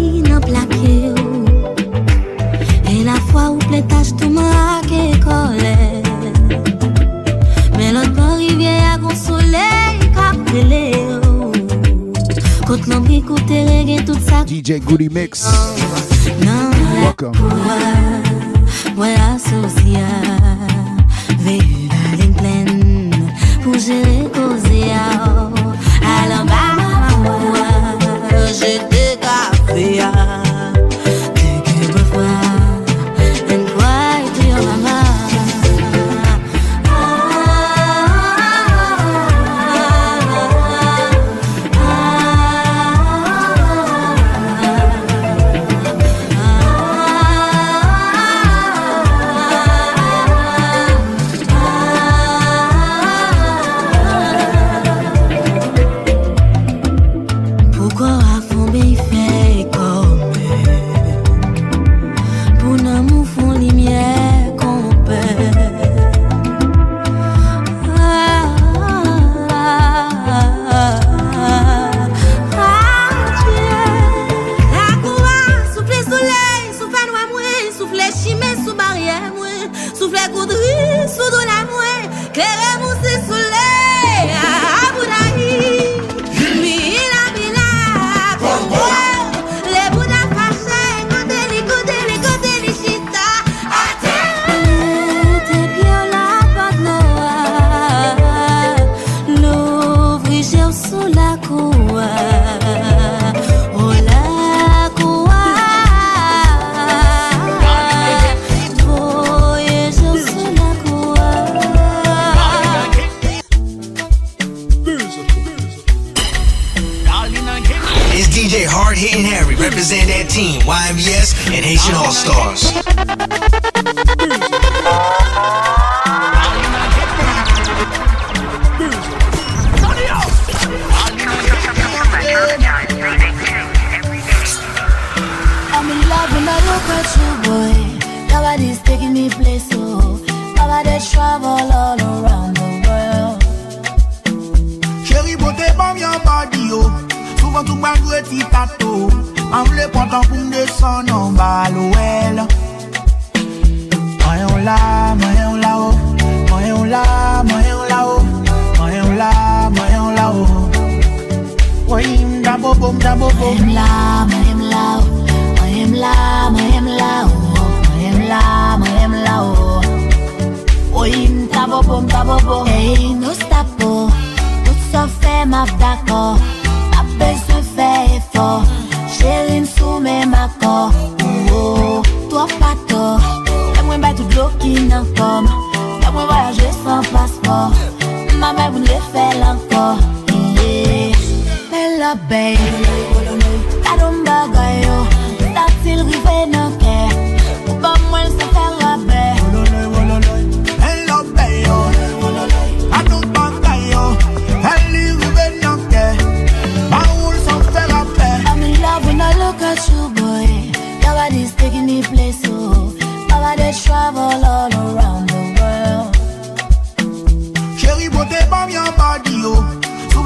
tout sa DJ Goody Mix. nan Welcome. Mwen asosya Ve yo. Souvan tou kwa jwe ti tato An vle kontan pou m desan nan balo el Mwen yon la, mwen yon la o Mwen yon la, mwen yon la o Mwen yon la, mwen yon la o Mwen yon da bobo, mda bobo Mwen yon la, mwen yon la o Mwen yon la, mwen yon la o Mwen yon la, mwen yon la o Oye, mta bobo, mta bobo E hey, nou stapo oh. Tout so fe maf dako fait fort. Chérie, sous même accord Oh, toi pas tort. Et moi, bah, tout l'eau qui n'en comme Et moi, voyager sans passeport Ma mère voulait faire encore. Yeah, bella baby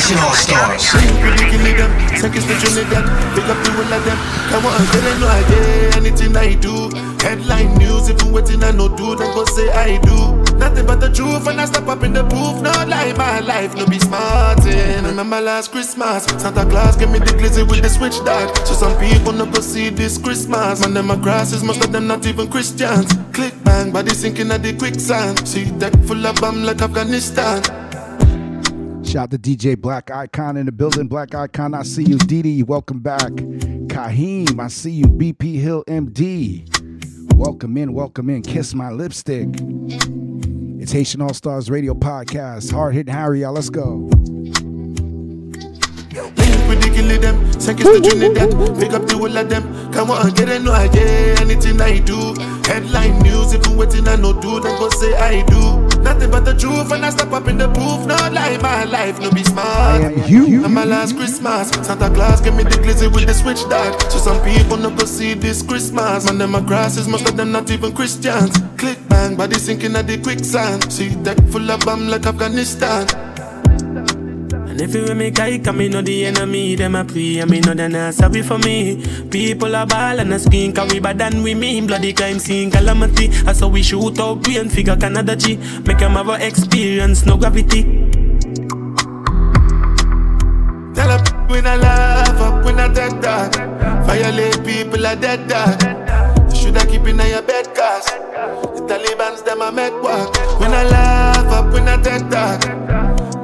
Haitian All Stars. Take us to Trinidad, pick up the will of them. Come on, tell them no idea anything I do. Headline news, if you waiting I no do, then go say I do. Nothing but the truth, and I step up in the booth. No lie, my life, no be smarting. Eh. I remember last Christmas, Santa Claus gave me the glizzy with the switch dog. So some people no go see this Christmas. Man, them my grasses, most of them not even Christians. Click bang, body sinking at the quicksand. See deck full of bomb like Afghanistan. Shout out to DJ Black Icon in the building. Black Icon, I see you. DD, welcome back. Kahim, I see you. BP Hill MD. Welcome in, welcome in. Kiss my lipstick. It's Haitian All Stars Radio Podcast. Hard hit Harry, y'all. Let's go. Link with the kill them, us to Trinidad, pick up the whole of them. Come on, get it, no idea, anything I do. Headline news, if you waiting, I no do, then go say I do. Nothing but the truth, and I step up in the booth. No lie, my life, no be smart. I am you. And my last Christmas, Santa Claus gave me the glizzy with the switch. So some people no go see this Christmas. Man, them my grasses, most of them not even Christians. Click bang, body sinking at the quicksand. See deck full of bomb like Afghanistan. If you make I come, me know the enemy, them a pray, and me know they not sorry for me. People are ball and a skin, cause we bad than we mean. Bloody crime scene, calamity. I saw we shoot out brain figure Canada G. Make them have a experience, no gravity. Tell a when I laugh up, when I dead dog. Violate people are dead. You shoulda keep in your bed, cause the Taliban's them a make walk. When I laugh up, when I dead dog.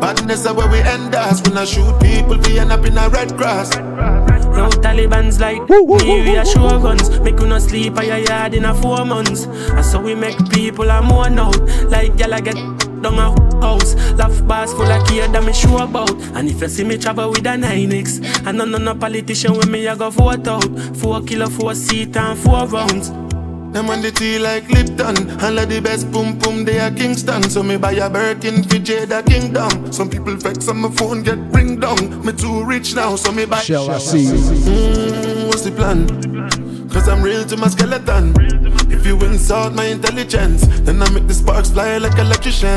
Badness is where we end us. When I shoot people, we end up in a red grass. Yo, Taliban's like me reassure guns. Make you not sleep at your yard in a four months. And so we make people a mourn out. Like y'all get down a house. Laugh bars full of kid that me sure about. And if you see me travel with a 9X, know none of no politician with me, I go vote out. Four kilo, four seat and four rounds. Them on the tea like Lipton. All of the best boom boom they are Kingston. So me buy a Birkin for Jada Kingdom. Some people vex on my phone get ring down. Me too rich now so me buy Shall I see? Mm, what's the plan? Cause I'm real to my skeleton. If you insult my intelligence Then I make the sparks fly like electrician.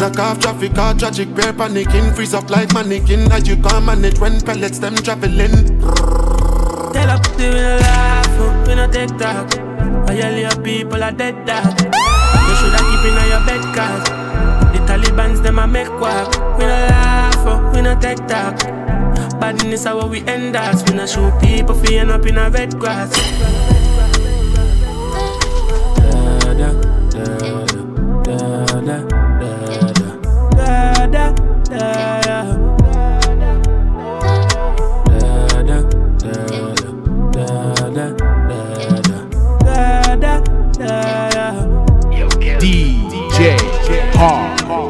Lock off traffic, all tragic, bear panicking Freeze up like mannequin. As you can't manage when pellets them traveling Tell up the we no laugh, oh, we no take talk. All your people are dead dog. You shoulda keep in your bed cause the Taliban's them a make quack. We no laugh, oh, we no take talk. Badness how we end us. We no shoot people fi end up in a red grass. Da da da da da da da da da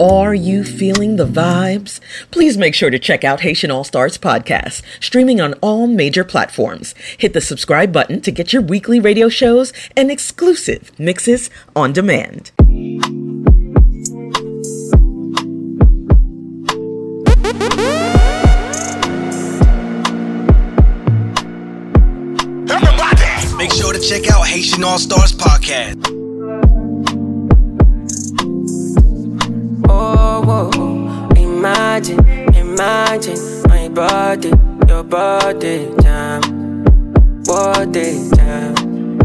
Are you feeling the vibes? Please make sure to check out Haitian All Stars podcast, streaming on all major platforms. Hit the subscribe button to get your weekly radio shows and exclusive mixes on demand. Everybody, Make sure to check out Haitian All Stars podcast. Oh, whoa, imagine, imagine my body, your body, jam, body, jam.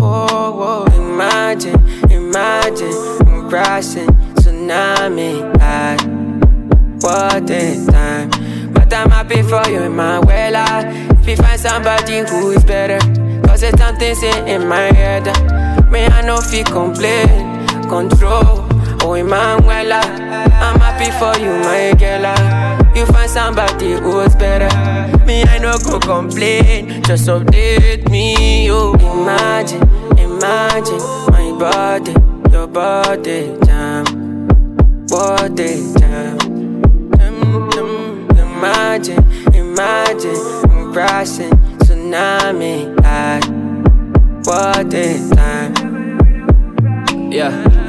Oh, whoa, imagine, imagine I'm crashing tsunami at what is time. But I'm happy for you, Manuela. If you find somebody who is better, cause it's something in my head. Me, I know if you complain, control. Oh, Emanuela, I'm happy for you, my girl. You find somebody who's better. Me, I no go complain. Just update me, oh. Imagine, imagine my body, your body, jam, body, jam. Mm, mm, Imagine, imagine I'm crashing tsunami at body time. Yeah.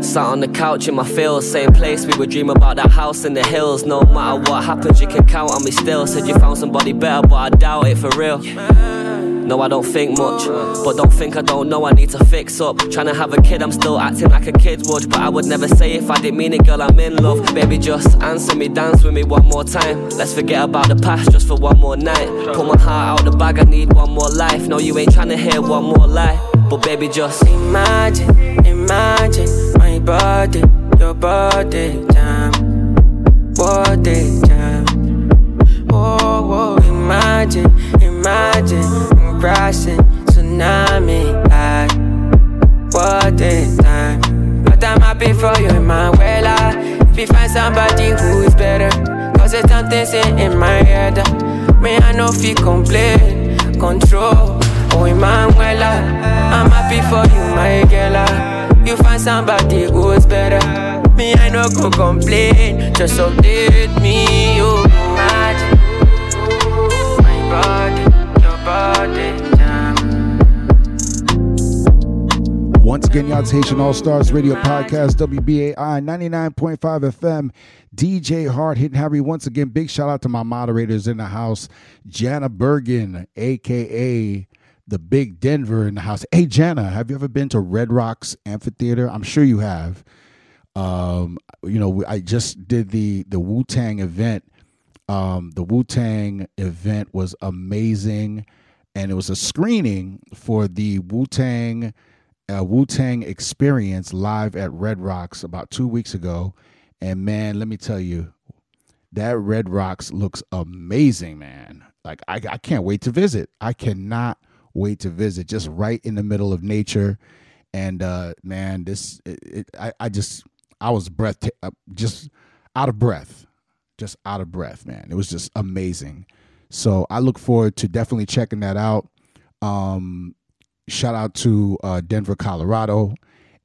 Sat on the couch in my fields, same place we would dream about that house in the hills. No matter what happens, you can count on me still. Said you found somebody better, but I doubt it for real. No, I don't think much, but don't think I don't know. I need to fix up. Trying to have a kid, I'm still acting like a kid would. But I would never say if I didn't mean it, girl, I'm in love. Baby, just answer me, dance with me one more time. Let's forget about the past just for one more night. Pull my heart out the bag, I need one more life. No, you ain't trying to hear one more lie. But baby, just imagine, imagine body, your body, jam, body, jam. Oh, whoa, imagine, imagine I'm crashing tsunami at body time. But I'm happy for you, Manuela. If you find somebody who is better, cause it's something sitting in my head. Me, I know if you complain, control. Oh, Emanuela, I'm happy for you, my girl. You find somebody who's better. Me, I no go complain. Just update me, jam. Once again, y'all, Haitian All Stars Radio Podcast, WBAI 99.5 FM. DJ Hard Hitting Harry. Once again, big shout out to my moderators in the house, Jana Bergen, aka the Big Denver in the house. Hey, Jana, have you ever been to Red Rocks Amphitheater? I'm sure you have. Um, you know, I just did the the Wu Tang event. Um, the Wu Tang event was amazing, and it was a screening for the Wu Tang uh, Wu Tang Experience live at Red Rocks about two weeks ago. And man, let me tell you, that Red Rocks looks amazing, man. Like I, I can't wait to visit. I cannot wait to visit. Just right in the middle of nature, and uh, man, this it, it, I, I just I was breath uh, just out of breath, just out of breath, man. It was just amazing. So I look forward to definitely checking that out. Um, shout out to uh, Denver, Colorado,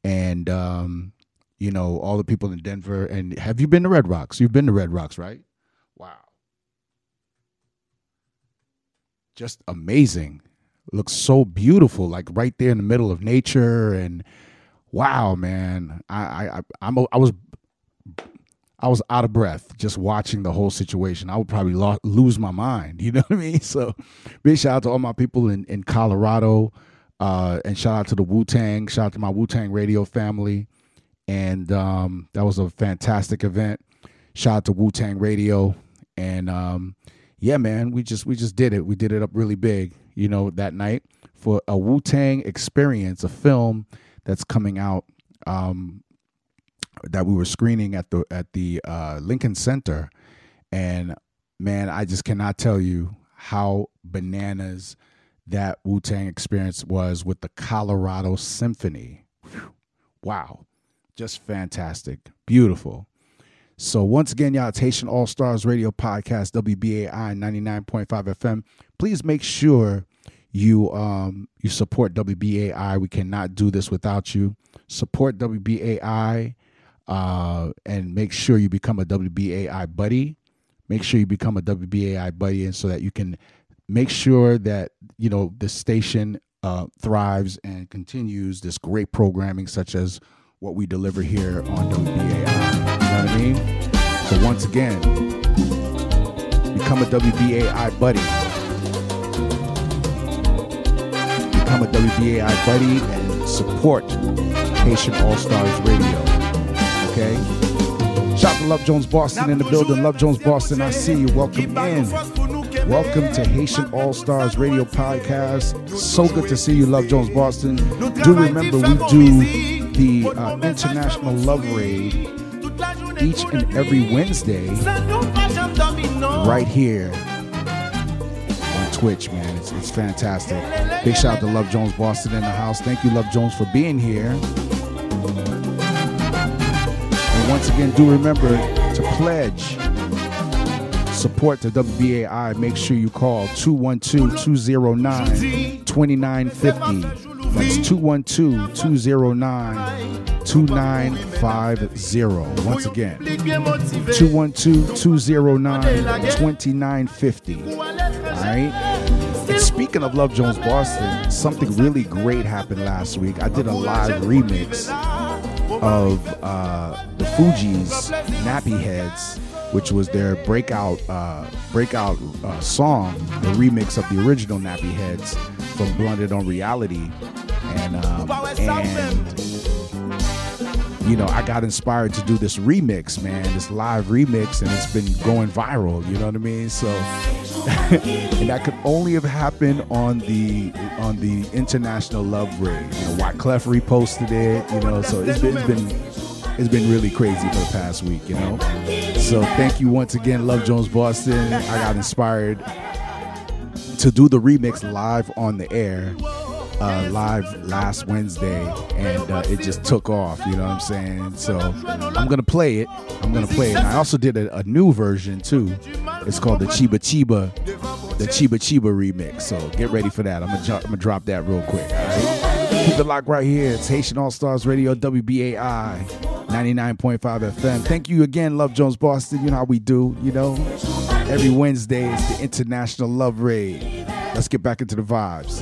and um, you know all the people in Denver. And have you been to Red Rocks? You've been to Red Rocks, right? Wow, just amazing. Looks so beautiful, like right there in the middle of nature. And wow, man, I I I'm I was I was out of breath just watching the whole situation. I would probably lo- lose my mind. You know what I mean? So, big shout out to all my people in in Colorado. Uh, and shout out to the Wu Tang. Shout out to my Wu Tang Radio family. And um, that was a fantastic event. Shout out to Wu Tang Radio. And um, yeah, man, we just we just did it. We did it up really big, you know, that night for a Wu Tang experience, a film that's coming out um, that we were screening at the at the uh, Lincoln Center. And man, I just cannot tell you how bananas that Wu Tang experience was with the Colorado Symphony. Wow. Just fantastic. Beautiful. So once again, y'all, it's Haitian All Stars Radio Podcast, WBAI 99.5 FM. Please make sure you um you support WBAI. We cannot do this without you. Support WBAI uh, and make sure you become a WBAI buddy. Make sure you become a WBAI buddy, and so that you can make sure that you know the station uh, thrives and continues this great programming, such as what we deliver here on WBAI. You know what I mean? So once again, become a WBAI buddy. Become a WBAI buddy and support Haitian All Stars Radio. Okay? Shout to Love Jones Boston in the building. Love Jones Boston, I see you. Welcome in. Welcome to Haitian All Stars Radio Podcast. So good to see you, Love Jones Boston. Do remember we do the uh, International Love Raid each and every Wednesday right here Twitch, man. It's, it's fantastic. Big shout out to Love Jones Boston in the house. Thank you, Love Jones, for being here. And once again, do remember to pledge support to WBAI, make sure you call 212 209 2950. That's 212 209 2950. Once again, 212 209 2950. Right? And speaking of Love Jones Boston, something really great happened last week. I did a live remix of uh, the Fugees' Nappy Heads which was their breakout uh, breakout uh, song, the remix of the original Nappy Heads from Blunted on Reality, and um, and you know I got inspired to do this remix, man, this live remix, and it's been going viral. You know what I mean? So. and that could only have happened on the on the International Love Raid. You know, Wyclef reposted it. You know, so it's been, it's been it's been really crazy for the past week, you know. So thank you once again, Love Jones Boston. I got inspired to do the remix live on the air, uh, live last Wednesday, and uh, it just took off. You know what I'm saying? So I'm gonna play it. I'm gonna play it. And I also did a, a new version too. It's called the Chiba Chiba, the Chiba Chiba remix. So get ready for that. I'm gonna, I'm gonna drop that real quick. Right? Keep it locked right here. It's Haitian All Stars Radio, WBAI, 99.5 FM. Thank you again, Love Jones Boston. You know how we do, you know? Every Wednesday is the International Love Raid. Let's get back into the vibes.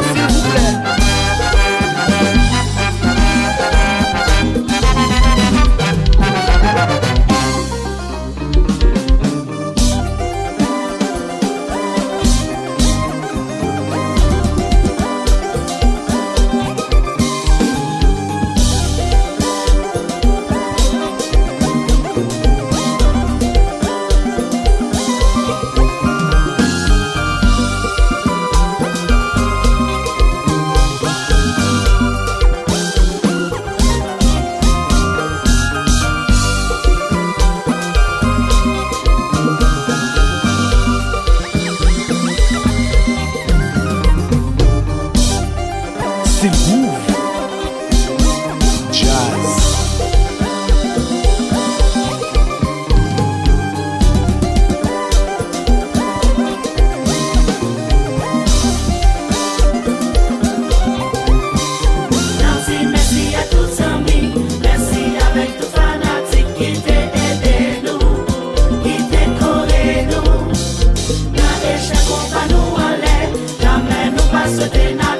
nou pa nou ale, jamen nou pa sote nan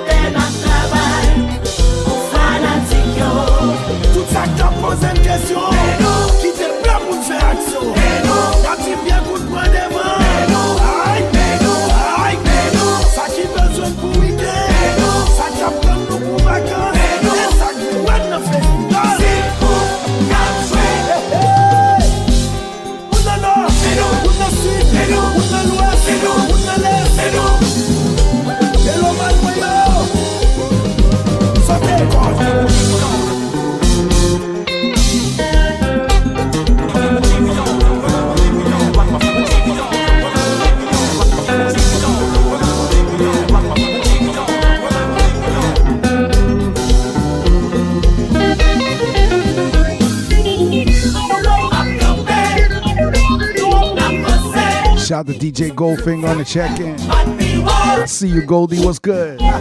to DJ Goldfinger on the check in. I see you, Goldie. What's good? What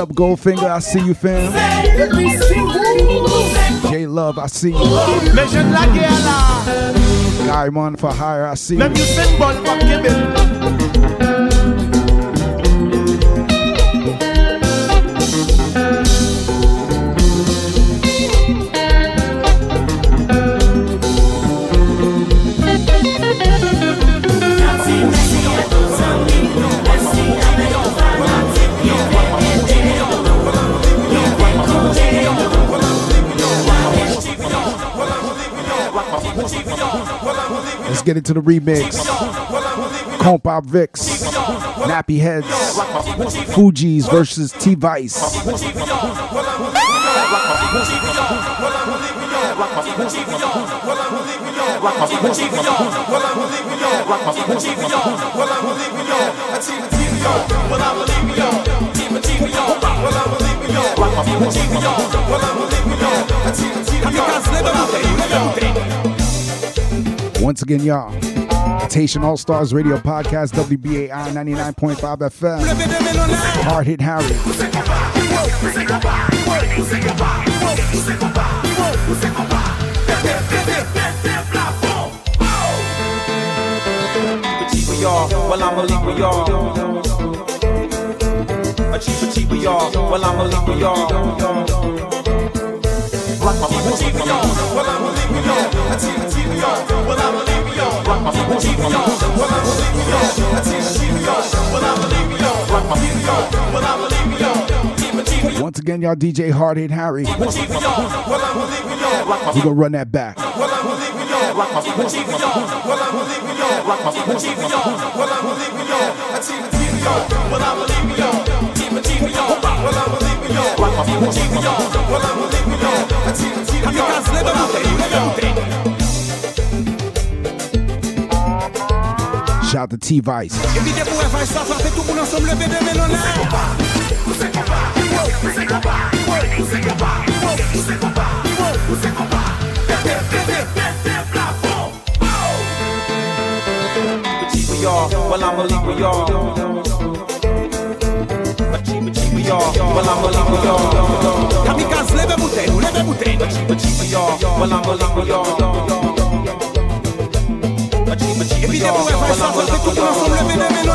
up, Goldfinger? I see you, fam. J Love, I see you. Mais je ne la guerre là. Guy Man for hire, I see you. Let's get into the remix. Compa Vix, Nappy Heads, Fugees versus T Vice. Y'all. It's Haitian All Stars Radio Podcast, WBAI 99.5 FM. Hard Hit Harry. Achieve y'all, well I'ma leave with y'all. Achieve, achieve with y'all, well with y'all. Rock my achieve with y'all, well I'ma leave with y'all. Achieve, achieve with y'all, well I'ma leave with y'all. Rock my achieve with y'all, well I'ma leave with y'all. Achieve with y'all, y'all. Achieve, achieve with y'all. Once again, y'all, DJ Hard Hit Harry. Y'all, well I'ma leave with y'all. My We gonna run well I'ma leave with y'all. Rock my y'all, well leave with y'all. Rock my achieve with y'all, well I'ma leave with y'all. Achieve, achieve with y'all, well I'ma leave with y'all. Achieve, achieve with y'all, well I'ma leave with y'all. Rock my achieve with well leave with y'all. Achieve, achieve with y'all, well I'ma leave with y'all. Shout out to T Vice. Évitez pour faire ça, ça lever des mélons Achieve with y'all, well with y'all. Achieve, achieve with y'all, well I'ma leave with y'all. Kamikaze, levez bouteille, nous levez bouteille. Achieve, achieve with y'all, well I'ma leave with y'all. Achieve, achieve with Évitez y'all, pour faire well ça, I'ma ça fait leave tout with pour ensemble lever y'all. des mélons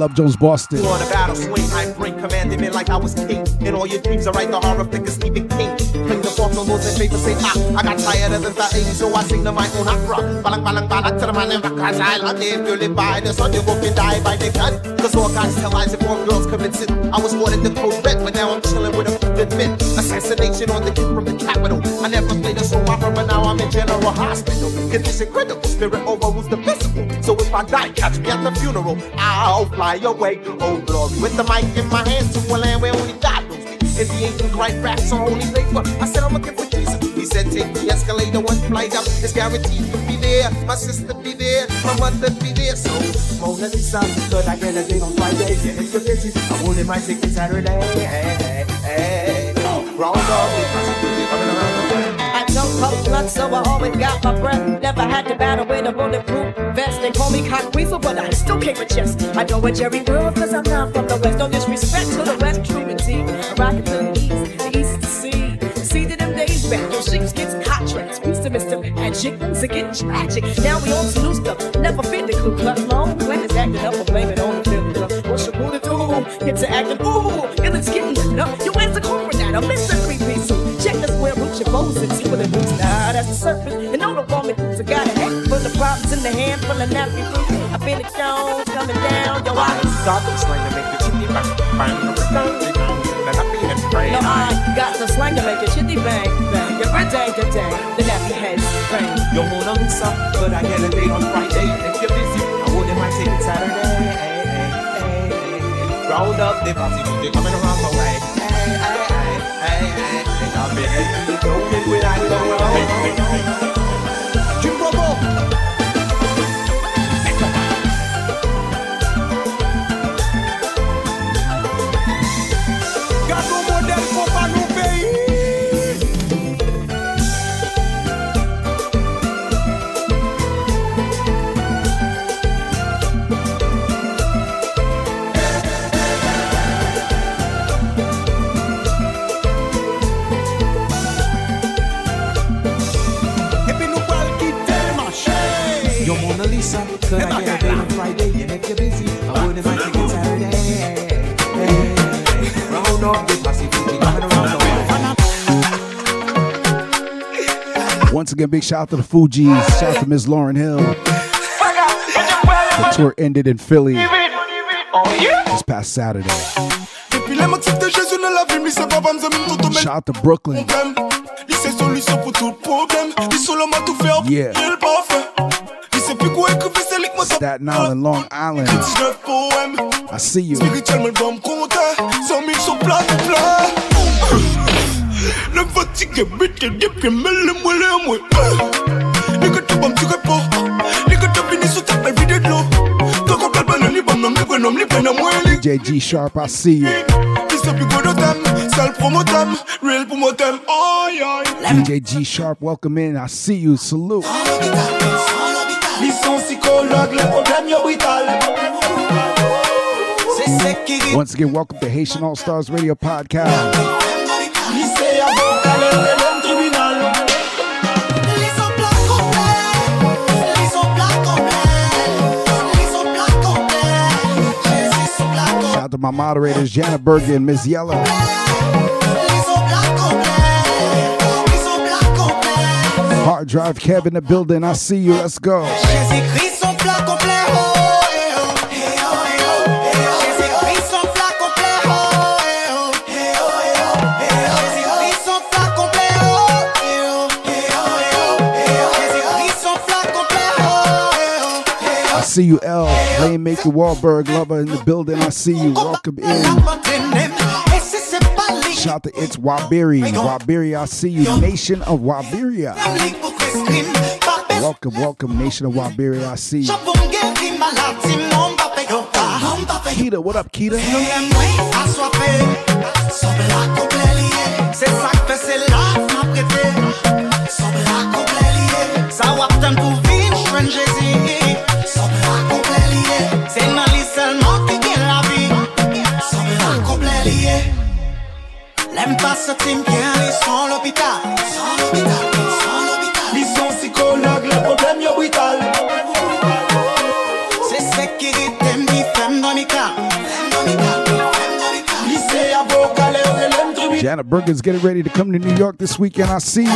Love Jones Boston. On a battle swing, I bring commanding me like I was king. In all your dreams, I write the horror figure Stephen King. Cling the form, no laws and favor say ah. I got tired of the thing, so I sing to my own opera. Balang balang balang to the man in Cause I love if you live by the sun, you go and die by the gun. Cause all guys tell lies if more girls commit sin. I was wanted the code red, but now I'm chilling with a good men. Assassination on the kid from the capital. I never played a soul opera, but now I'm in general hospital. Condition critical, spirit overrules the physical. So if I die, catch me at the funeral. I'll fly away, oh glory. With the mic in my hands to a land where only God knows me. If the ancient right raps are only paper, I said I'm looking for Jesus. He said take the escalator one flight up. It's guaranteed to be there. My sister be there, my mother be there. So Mona Lisa, could I get a date on Friday? Yeah, it's you're busy, I wanted my ticket Saturday. Hey, hey, hey. Round up, I don't puff blood, so I always got my breath. Never had to battle with a bulletproof vest. They call me cock weasel, but I still kick a chest. I know a Jerry World, cause I'm not from the west. No disrespect to the west, true indeed. I'm rocking to the east, the east to see. See to them days back, your shapes gets contracts. Peace to Mr. Magic, things are getting tragic. Now we on to new stuff, never fit the Ku Klux Long. When it's acting up, I blame it on the Club. What's your Buddha do? Get to acting, ooh, and it's getting up. You answer corporate now, I'm Mr. that's the surface. And all the woman I got a head full of problems in the hand full of nappy fruit. I feel it down, coming down, yo, I Got the slang to make the chitty bang bang. I it brain. No, I got the slang to make it shitty bang, bang. Right, dang, dang, dang. The nappy heads bang. Yo, Mona Lisa, but I get a date on Friday. If you're busy, I wouldn't mind taking Saturday. Round up the party, you're coming around my way. Jimbo Bob hey, hey, hey. And I've been at the open when I go. Friday, and if you're busy, I wouldn't mind taking Saturday. Hey, round up the massive Fuji, coming around the Once again, big shout out to the Fugees. Shout out to Ms. Lauryn Hill. The tour ended in Philly this past Saturday. Depuis les motifs de Jésus ne la vie, mais c'est pas comme ça, même tout au Shout out to Brooklyn. problème. Staten Island, Long Island. I see you. Spirituellement, le bon me compter. 100 000 sur plat de plat. Le fatigué, bête, depuis, mais moi, le moi. Les gars, tu vas me tirer pas. Les gars, tu finis sous ta belle vidéo de l'eau. Tant qu'on parle pas, non, ni bon, non, ni bon, non, ni bon, moi, les DJ G Sharp, I see you. Ils sont plus gros de thème. Seul promo thème. Real pour mon thème. Aïe, aïe. DJ G Sharp, welcome in. I see you. Salute. Once again, welcome to Haitian All Stars Radio Podcast. Lycée, avocat, les élèves, tribunal. Shout out to my moderators, Janet Berger and Ms. Yella. Hard Drive Kev in the building. I see you. Let's go. I see you, L. Rainmaker Wahlberg, lover in the building. I see you. Welcome in. Shout out to It's Wabiri. Wabiri, I see you. Nation of Wabiria. Welcome, welcome, Nation of Wabiria. I see you. Keita, what up, Keita? L'aime pas ce team qui est sans l'hôpital. Sans l'hôpital, sans l'hôpital. Ils sont psychologues, les problèmes, yo, vital. C'est ce qui rit, t'aimes, dit, femme dans mes cas. Femme dans mes cas, femme dans mes cas. Lycée, avocat, les élèves, tribunal. Janet Bergen's getting ready to come to New York this weekend. I see eh,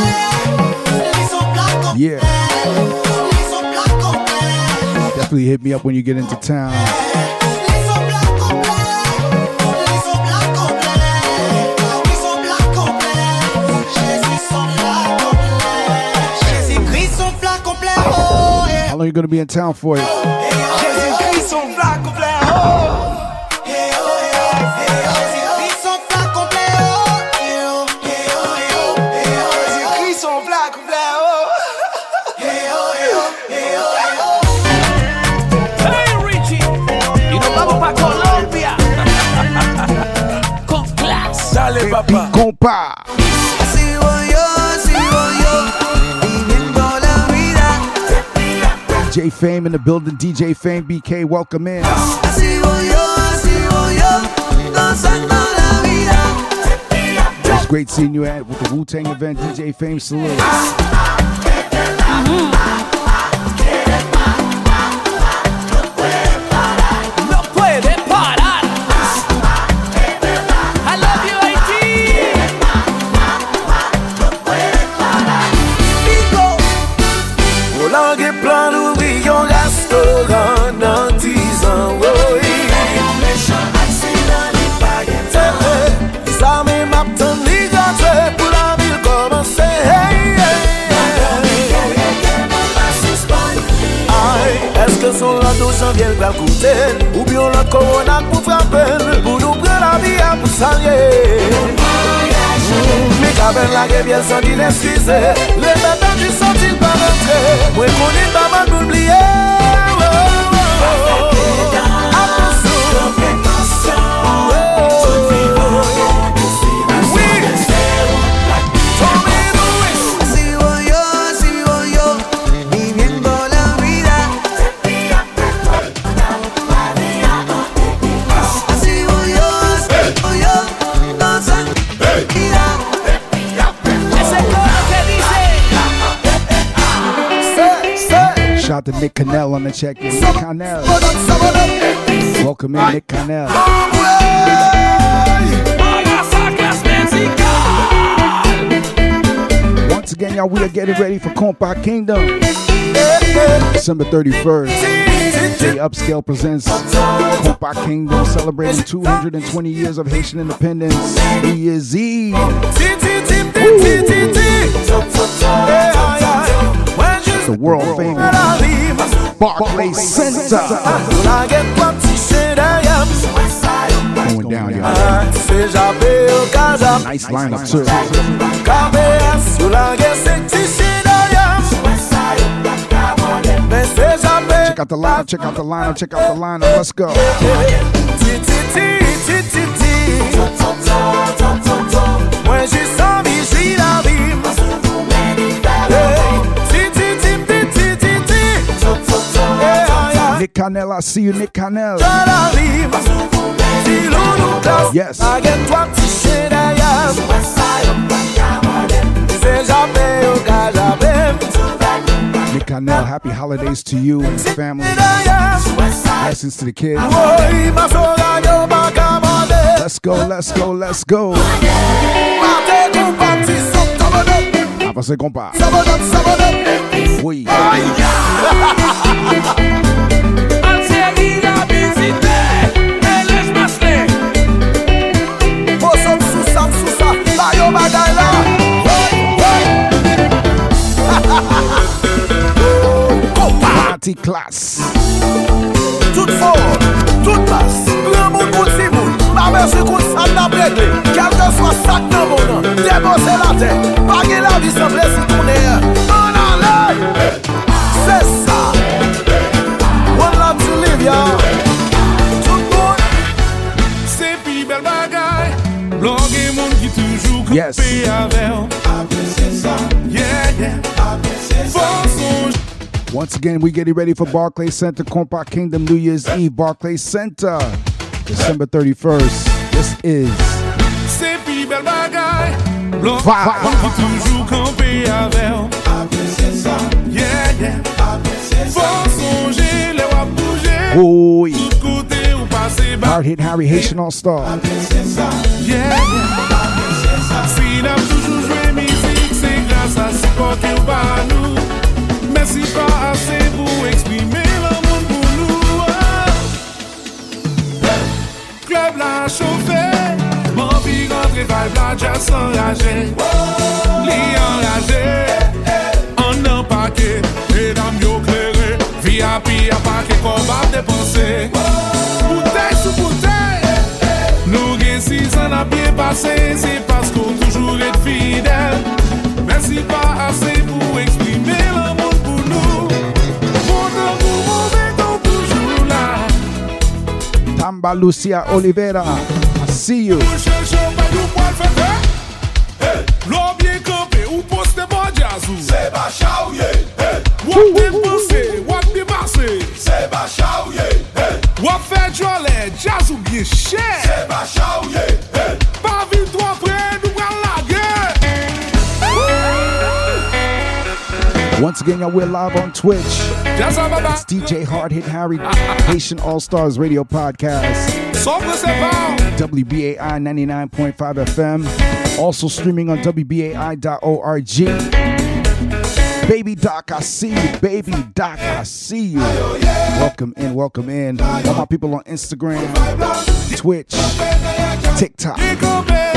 you. Yeah. Eh, eh. Definitely hit me up when you get into town. Hey Richie, y nos vamos pa' Colombia. Con clase. Dale papá. Compa. DJ Fame in the building. DJ Fame BK, welcome in. It's great seeing you at with the Wu Tang event. DJ Fame salute. No janvye l bral kouten Ou byon lot koronak pou frapen Pou nou pre la biya pou salye. Mi kaben la gebyen san di neskize Le betan di santil pa rentre Mwen koni taban pou l'bliye Nick Cannell on the check in. Nick Cannell. Welcome in, Nick Cannell. Once again, y'all, we are getting ready for Compa Kingdom. December 31st. J Upscale presents Compa Kingdom celebrating 220 years of Haitian independence. New Year's Eve. The world famous Barclay Center. Going down, y'all. Nice lineup, too. Check out the lineup, check out the lineup, check out the lineup. Let's go. When she saw me, she loved him. Nick Cannell, I see you, Nick Cannell. Yes. Nick Cannell, happy holidays to you and your family. Blessings to the kids. Let's go, let's go, let's go. Avancez, ah, compas. Oui. Party class Tout for, tout pass Gran moun kout si moun Mame si kout san nan bregle Kelke swa sak nan moun Debose la te Page la vi se ble si toune An ale Se sa Fonson Once again, we getting ready for Barclay Center, Kompa Kingdom New Year's Eve, Barclay Center, December 31st. This is Se pi bel bagay Log Vibe. moun ki toujou kampe avel Apese sa Yeah, yeah Apese sa Fonson je le wap bouje Boy. Tout kote ou pase ba Hard Hit Harry Haitian All Star. Yeah, yeah. Si nam toujou jwe mizik, se grasa si pote ou ba nou Mersi pa ase pou eksprime l'amoun pou nou Klub la choufe, man pi rentre vibe la jazz enraje Li enraje, an an pake, e yo klere Vi api apake kon bab depanse sa na bie pase, se pasko toujou et fidel Mersi pa ase pou eksprime l'amon pou nou Mon amou mou meton toujou la Tamba Lucia Olivera, I see you. Mou chè chè pa nou pou al fète Lò bie Once again, y'all, we're live on Twitch. Jazz a baba It's DJ Hard Hit Harry, Haitian All-Starz Radio Podcast. WBAI 99.5 FM. Also streaming on WBAI.org. Baby Doc, I see you. Baby Doc, I see you. Welcome in, welcome in. All my people on Instagram, Twitch, TikTok.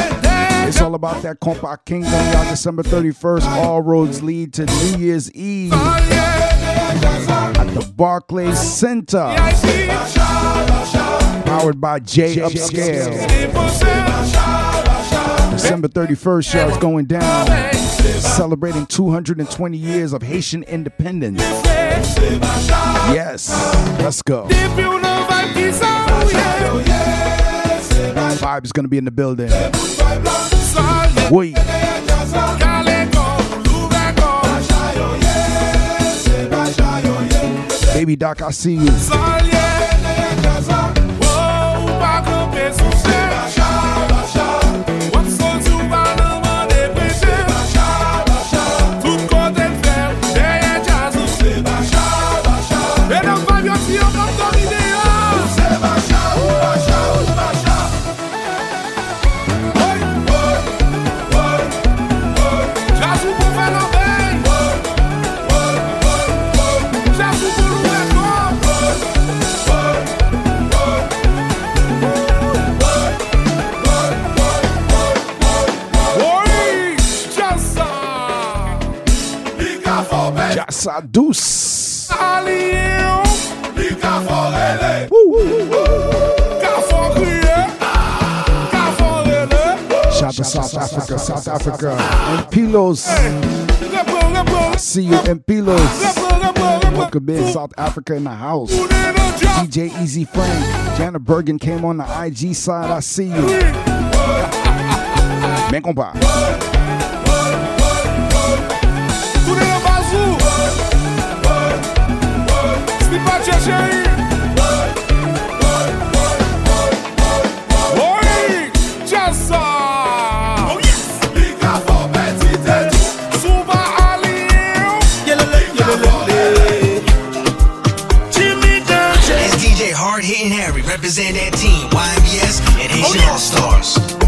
It's all about that Kompa Kingdom, y'all. December 31st, all roads lead to New Year's Eve at the Barclays Center. Powered by J Upscale. December 31st, y'all, it's going down. Celebrating 220 years of Haitian independence. Yes, let's go. Vayb is gonna be in the building. Wait. Baby Doc, I see you. Sa douce. Shout to South Africa, South Africa. And Pilos. See you in Pilos. Welcome in South Africa in the house. DJ Easy Frank. Jana Bergen came on the IG side. I see you. Men compa. Dance. It's DJ Hard Hittin Harry, represent that team, YMBS and Haitian All-Starz.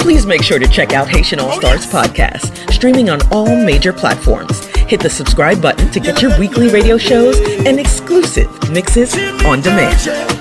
Please make sure to check out Haitian All-Starz oh, podcast, streaming on all major platforms. Hit the subscribe button to get your weekly radio shows and exclusive mixes on demand.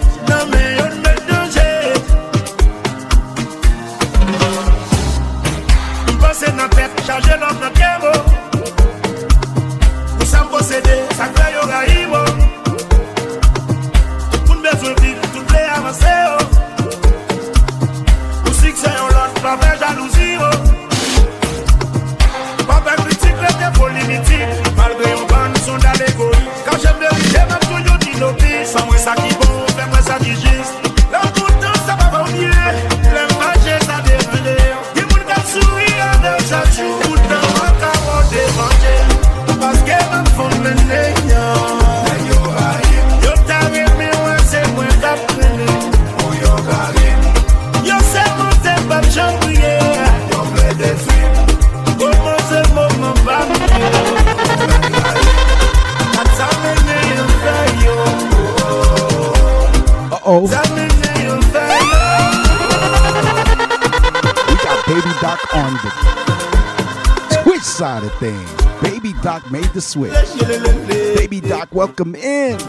Side. Baby Doc made the switch. Baby Doc, welcome in.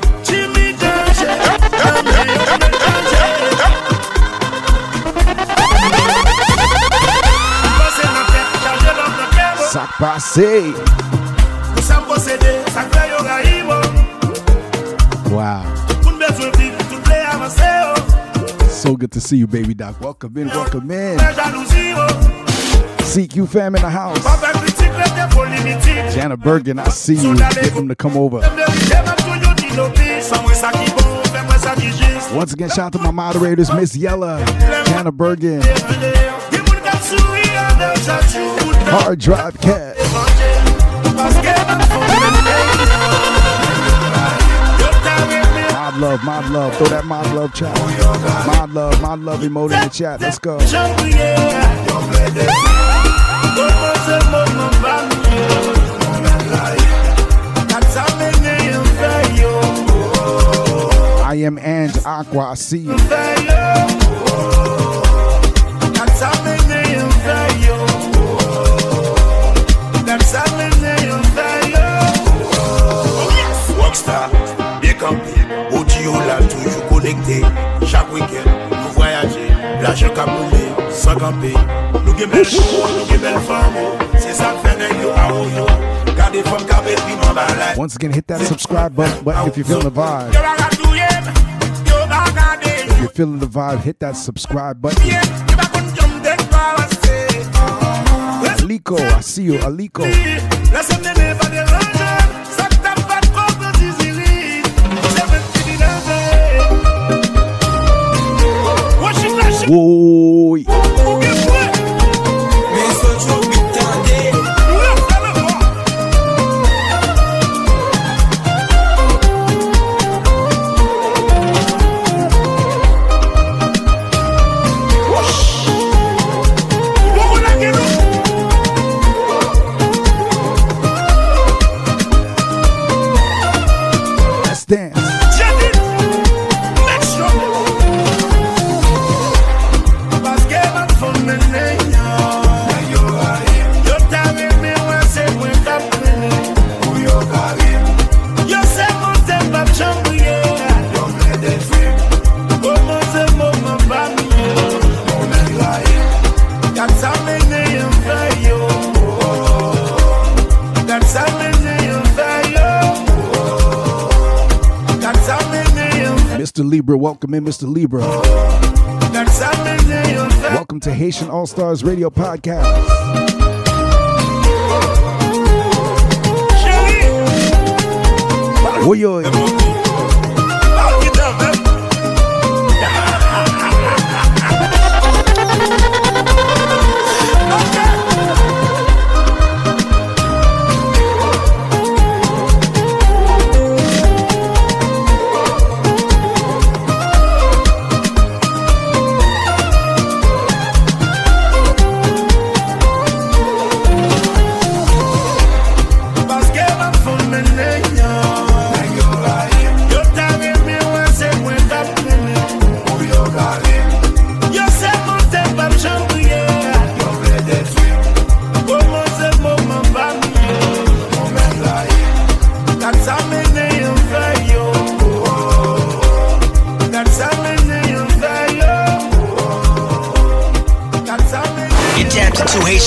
Sac passé. Wow. So good to see you, Baby Doc. Welcome in, welcome in. CQ fam in the house. Jana Bergen, I see you. Get them to come over. Once again, shout out to my moderators, Miss Yella, Jana Bergen, Hard Drive Cat. Mod love, mod love. Throw that mod love chat. Mod love, mod love emote in the chat. Let's go. I am Ange Aqua. I see you. Rockstar, bien campé, audio là toujours connecté. Chaque week-end, nous voyager, l'argent moulé, sans camper. Nous gagnons belle show, nous gagnons belle femme, c'est ça que fait nèg yo a ou yo. Gardez femme qu'a bête puis m'en balade. Once again, hit that subscribe button, button if you're feeling the vibe. Yo baga touye, yo baga de If you're feeling the vibe, hit that subscribe button. Yo baga jom dek balanse Aliko, I see you. Aliko. Libra, welcome in, Mr. Libra. Welcome to Haitian All-Starz Radio Podcast. Oi.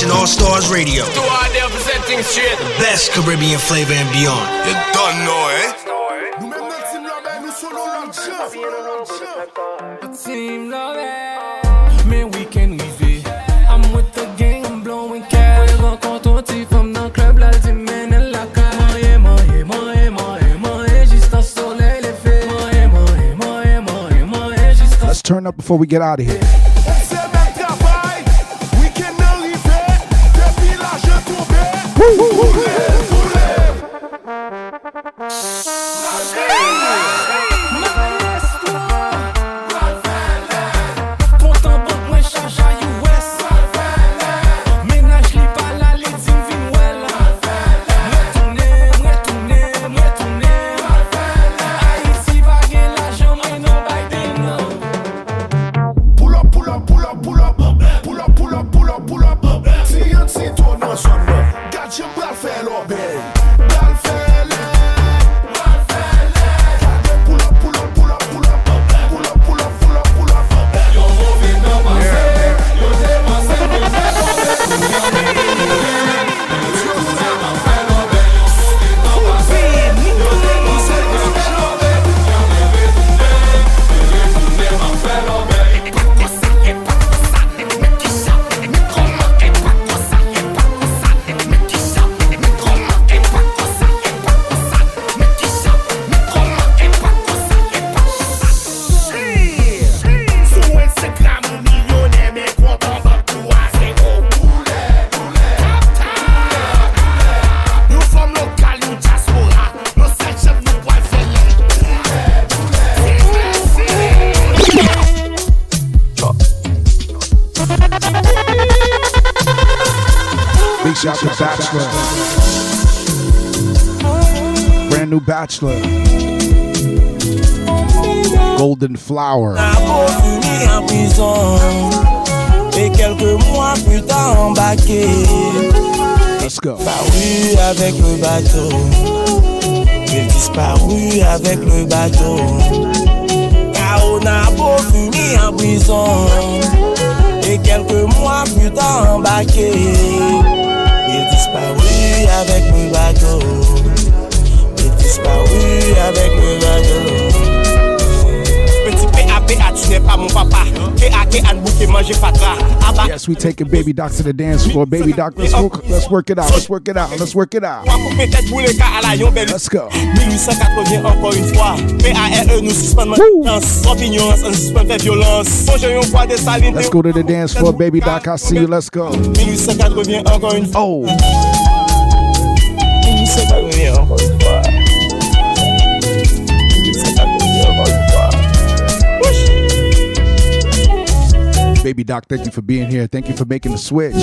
Tapped All-Starz Radio. To all there presenting straight. The best Caribbean flavor and beyond. You don't know, eh? Team love it. Mais week-end rivé. I'm with the gang, I'm blowing cash. Rencontre ton type from the club, là, tu mènes la carte. Moyen, moyen, moyen, moyen, moyen, juste un soleil, les faits. Moyen, moyen, moyen, moyen, moyen, juste un Let's turn up before we get out of here. avec le bateau. J'ai disparu avec le bateau. Car on a beau fumer en prison. Et quelques mois plus tard embarqué. J'ai disparu avec le bateau. J'ai disparu avec le bateau. Ah yes, we taking Baby Doc to the dance floor. Baby Doc, let's work, let's work it out. Let's work it out. Let's work it out. Kwa koupe tèt pou le ka ala yon bel Let's go 1880 encore une fois PARE nous suspend maintenance Opinions, on suspend fait violence Songe yon fois de saline Let's go to the dance floor. Baby Doc, I see you. Let's go. 1880 encore une fois Oh Baby Doc, thank you for being here. Thank you for making the switch.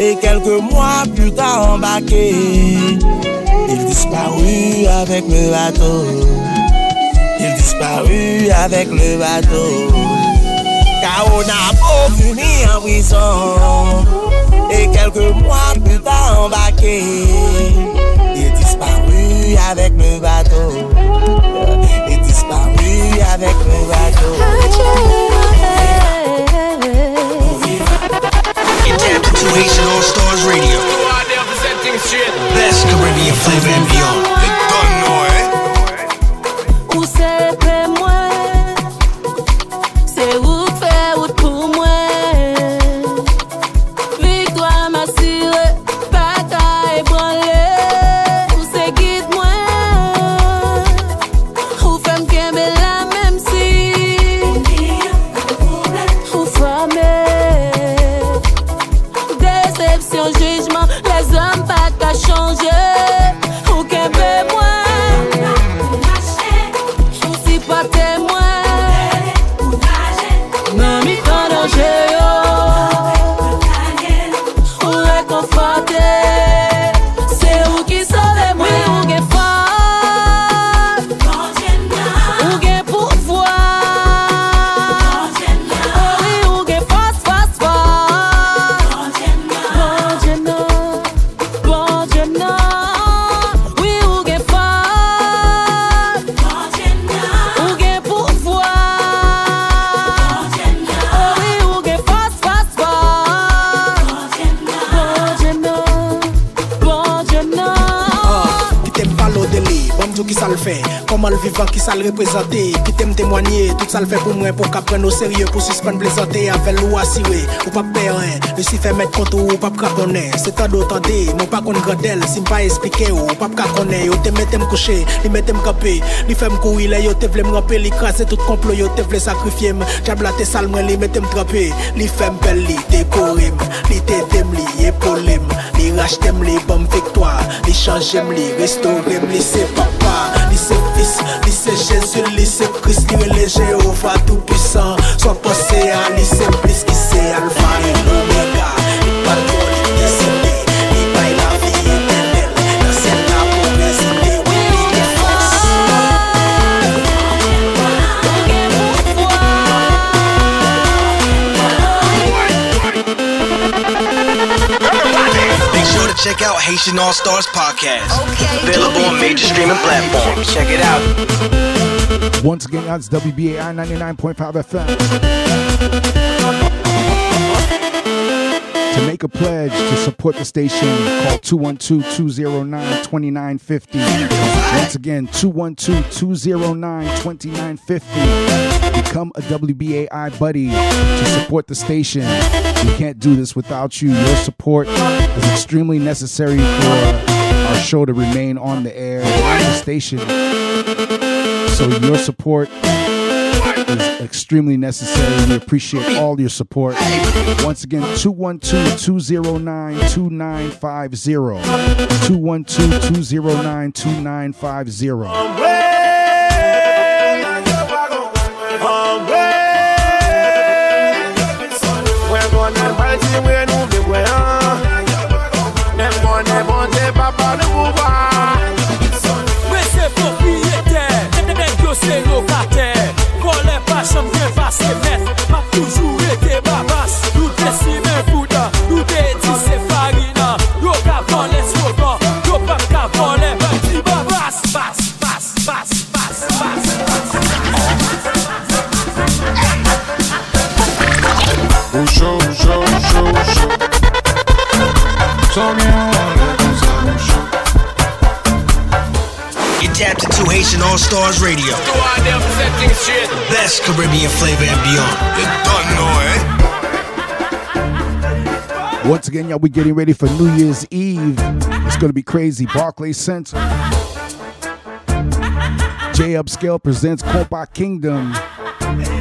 Et quelques mois plus tard embarqué Il disparut avec le bateau. Il disparut avec le bateau. Car on a fini en prison. Et quelques mois plus tard embarqué Il disparut avec le bateau vivez avec mon radeau. Adapted to Haitian All-Starz Radio. Best Caribbean flavor and beyond. Vivan ki sa l reprezente Pi tem temwanyer, tout sa l fe pou mwen Pou ka pren nou serye pou suspend plezante Avel ou asire, ou pa peren Le si fe met kontou ou pa prapone Se tan do tande, moun pa kon gradel Si m pa esplike ou, ou pa prakone Yo te metem kouche, li metem kape Li fem kou ile, yo te vle m rampe Li krase tout komplo, yo te vle sakrifye m Diabla te sal mwen, li metem trape Li fem bel, li te korem Li te dem, li epolem Li rachte m li bom viktwa Li chanje m li restore m li se papa Li se fis, li se jesu, li se kris Li rele Jehova tout puissant Son posea, li se plis ki se alfa e omega. Li patroni check out Haitian All-Starz Podcast. Available on major streaming platforms. Check it out. Once again, that's WBAI 99.5 FM. To make a pledge to support the station, call 212-209-2950. Once again, 212-209-2950. Become a WBAI buddy to support the station. We can't do this without you. Your support is extremely necessary for our show to remain on the air on the station. So your support is extremely necessary. We appreciate all your support. Once again, 212-209-2950. 212-209-2950. chanm gen vase net. Ma toujou ete babas Nou te simen fouda Nou te di se farina Yo kavan le slogan Yo pa kavan le bandi babas Bas, bas, bas, bas, bas Ou chou, chou, chou, chou Sou mien tapped into Haitian All-Starz Radio. The best Caribbean flavor and beyond. You don't know? Once again, y'all, we getting ready for New Year's Eve. It's gonna be crazy. Barclays Center. J Upscale presents Kompa Kingdom,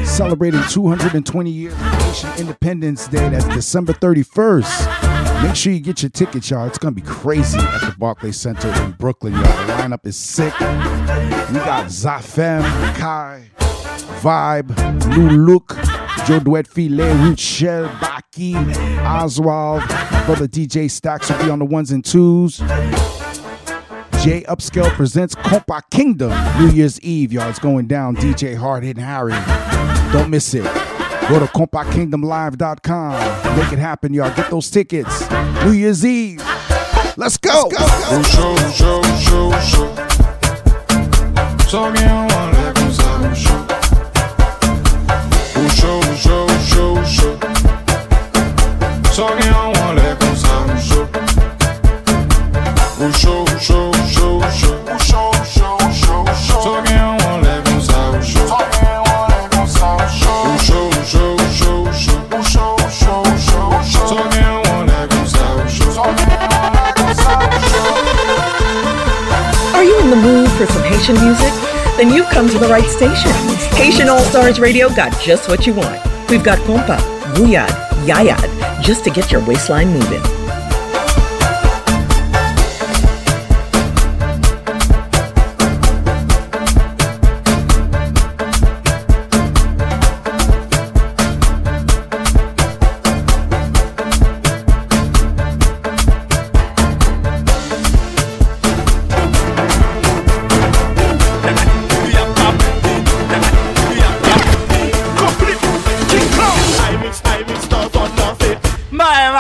celebrating 220 years of Haitian Independence Day. That's December 31st. Make sure you get your tickets, y'all. It's gonna be crazy at the Barclays Center in Brooklyn, y'all. The lineup is sick. We got Zafem, Kai, Vayb, Nu Look, Joé Dwèt Filé, Shell, Baki, Oswald, brother DJ Stacks will be on the ones and twos. J Upscale presents Kompa Kingdom New Year's Eve, y'all. It's going down. DJ Hard Hittin Harry. Don't miss it. Go to KompaKingdomLive.com. Make it happen, y'all. Get those tickets. New Year's Eve. Let's go. Ou show, show, show, show Só gen wale kon sa ou show Ou show, show, show, show Só gen wale kon sa ou show Ou show, show, show, Só Só Só Só Are you in the mood for some Haitian music? Then you've come to the right station. Haitian All Stars Radio got just what you want. We've got compa, gouyad, yayad, just to get your waistline moving.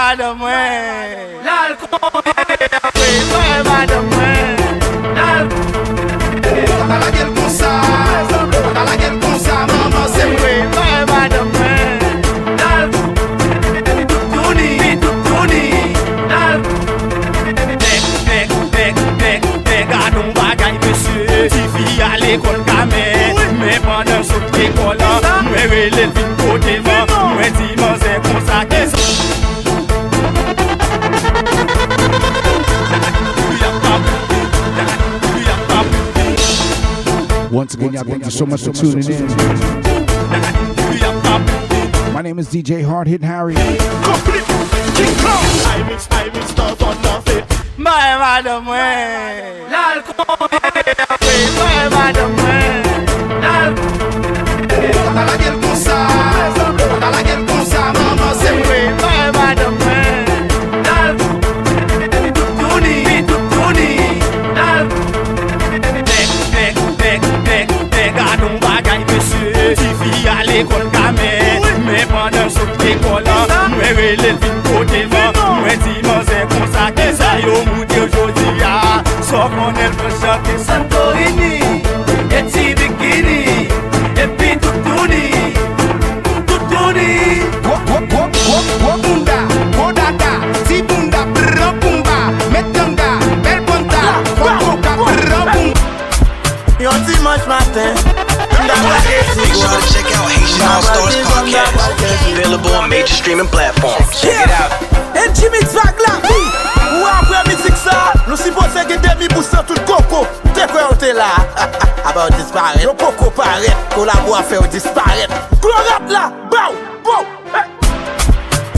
Mwen madam y'all, thank you so much for tuning in. My name is DJ Hard Hit Harry. I mix, I mix stuff on the fit My madam ya So kon el pe chante Santorini ti bikini E pi tutuni Tutuni Bunda, bodada, ti bunda, brr bumba, metanga, bel bonta, boca, brr bum. Yo dimanche matin Make sure to check out Haitian All-Starz Podcast. Available on major streaming platforms. Check it out. En Jimmy Zag Min demi bousan tout koko Mte kwe ou te la. Aba ou disparet Yo poko paret Kolabo a fe ou disparet. Klorat la Baw Bow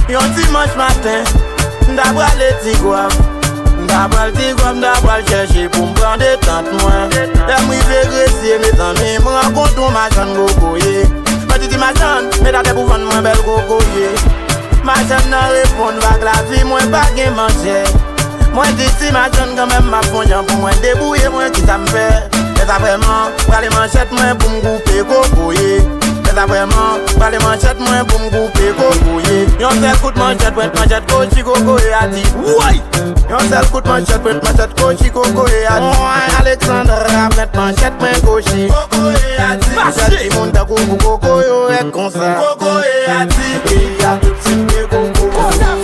Yon dimanche matin, mda bral eti gwam Mda bral ti gwam, mda bral chèche pou mbran detante mwen. Lè mwi vle gresye, mè zanmè, mwen m'm akontou ma chan gokoye Mwen titi ma chan, mè date pou fan mwen bel gokoye Ma chan nan repon, vak la vi mwen pa gen manche Mwen di si ma joun gamen ma ponyan pou mwen debouye mwen ki sa mfe E sa vreman, prale manchet mwen pou mgoupe kokoye. E sa vreman, prale manchet mwen pou mgoupe kokoye. Yon sel kout manchet, wet manchet, kochi kokoye ati Woy! Yon sel kout manchet, wet manchet, kochi kokoye ati Mwen Alexander ap met manchet mwen kochi Kokoye ati Manchet ti moun takou pou kokoyo ek konsa Kokoye e ati E ya tout si mwen kokoye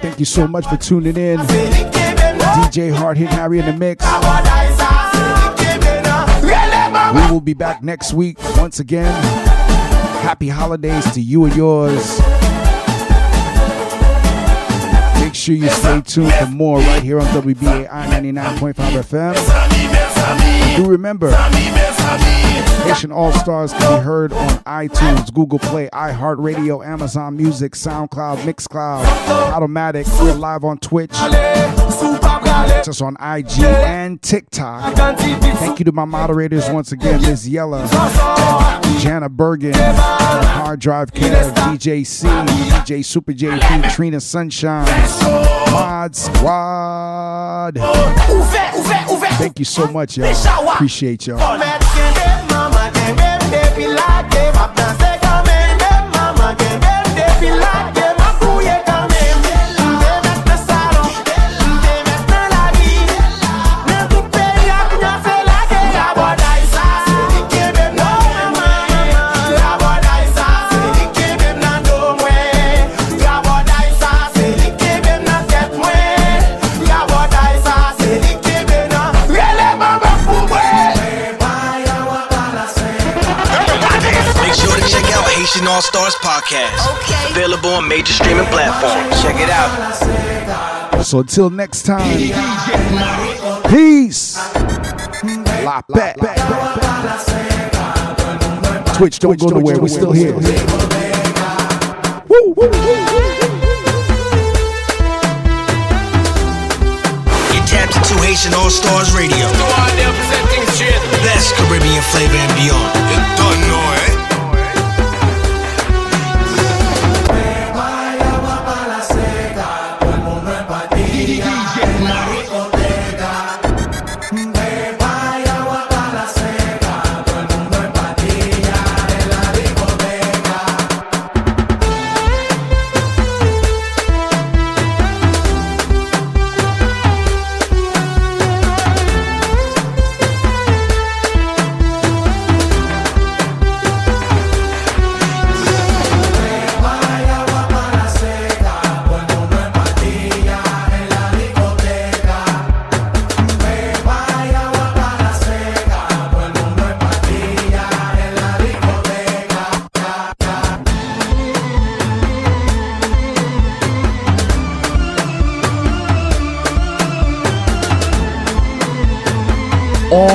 thank you so much for tuning in. DJ Hard Hit Harry in the mix. We will be back next week once again. Happy holidays to you and yours. Make sure you stay tuned for more right here on WBAI 99.5 FM. Do remember, Haitian All-Starz can be heard on iTunes, Google Play, iHeartRadio, Amazon Music, SoundCloud, Mixcloud, Automatic. We're live on Twitch. Catch us on IG and TikTok. Thank you to my moderators once again, Ms. Yella, Jana Bergen, Hard Drive Kev, DJ C, DJ Super JP, Trina Sunshine, Mod Squad. Thank you so much, y'all. Appreciate y'all. All-Starz Podcast. Available on major streaming platforms. Check it out. So until next time, peace. La paix. Twitch, don't go nowhere. We're still here. Woo, woo, woo, woo. Get tapped into Haitian All-Starz Radio. So all they presenting straight. Best Caribbean flavor and beyond.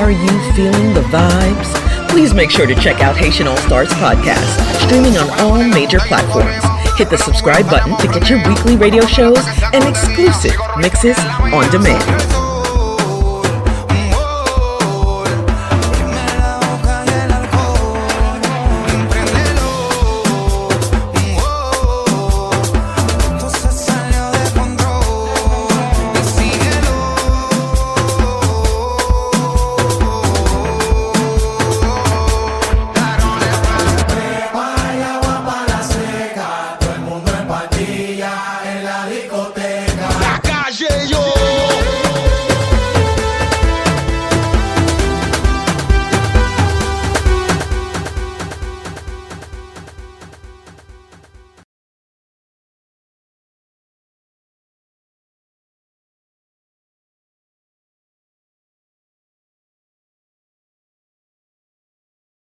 Are you feeling the vibes? Please make sure to check out Haitian All-Starz podcast, streaming on all major platforms. Hit the subscribe button to get your weekly radio shows and exclusive mixes on demand.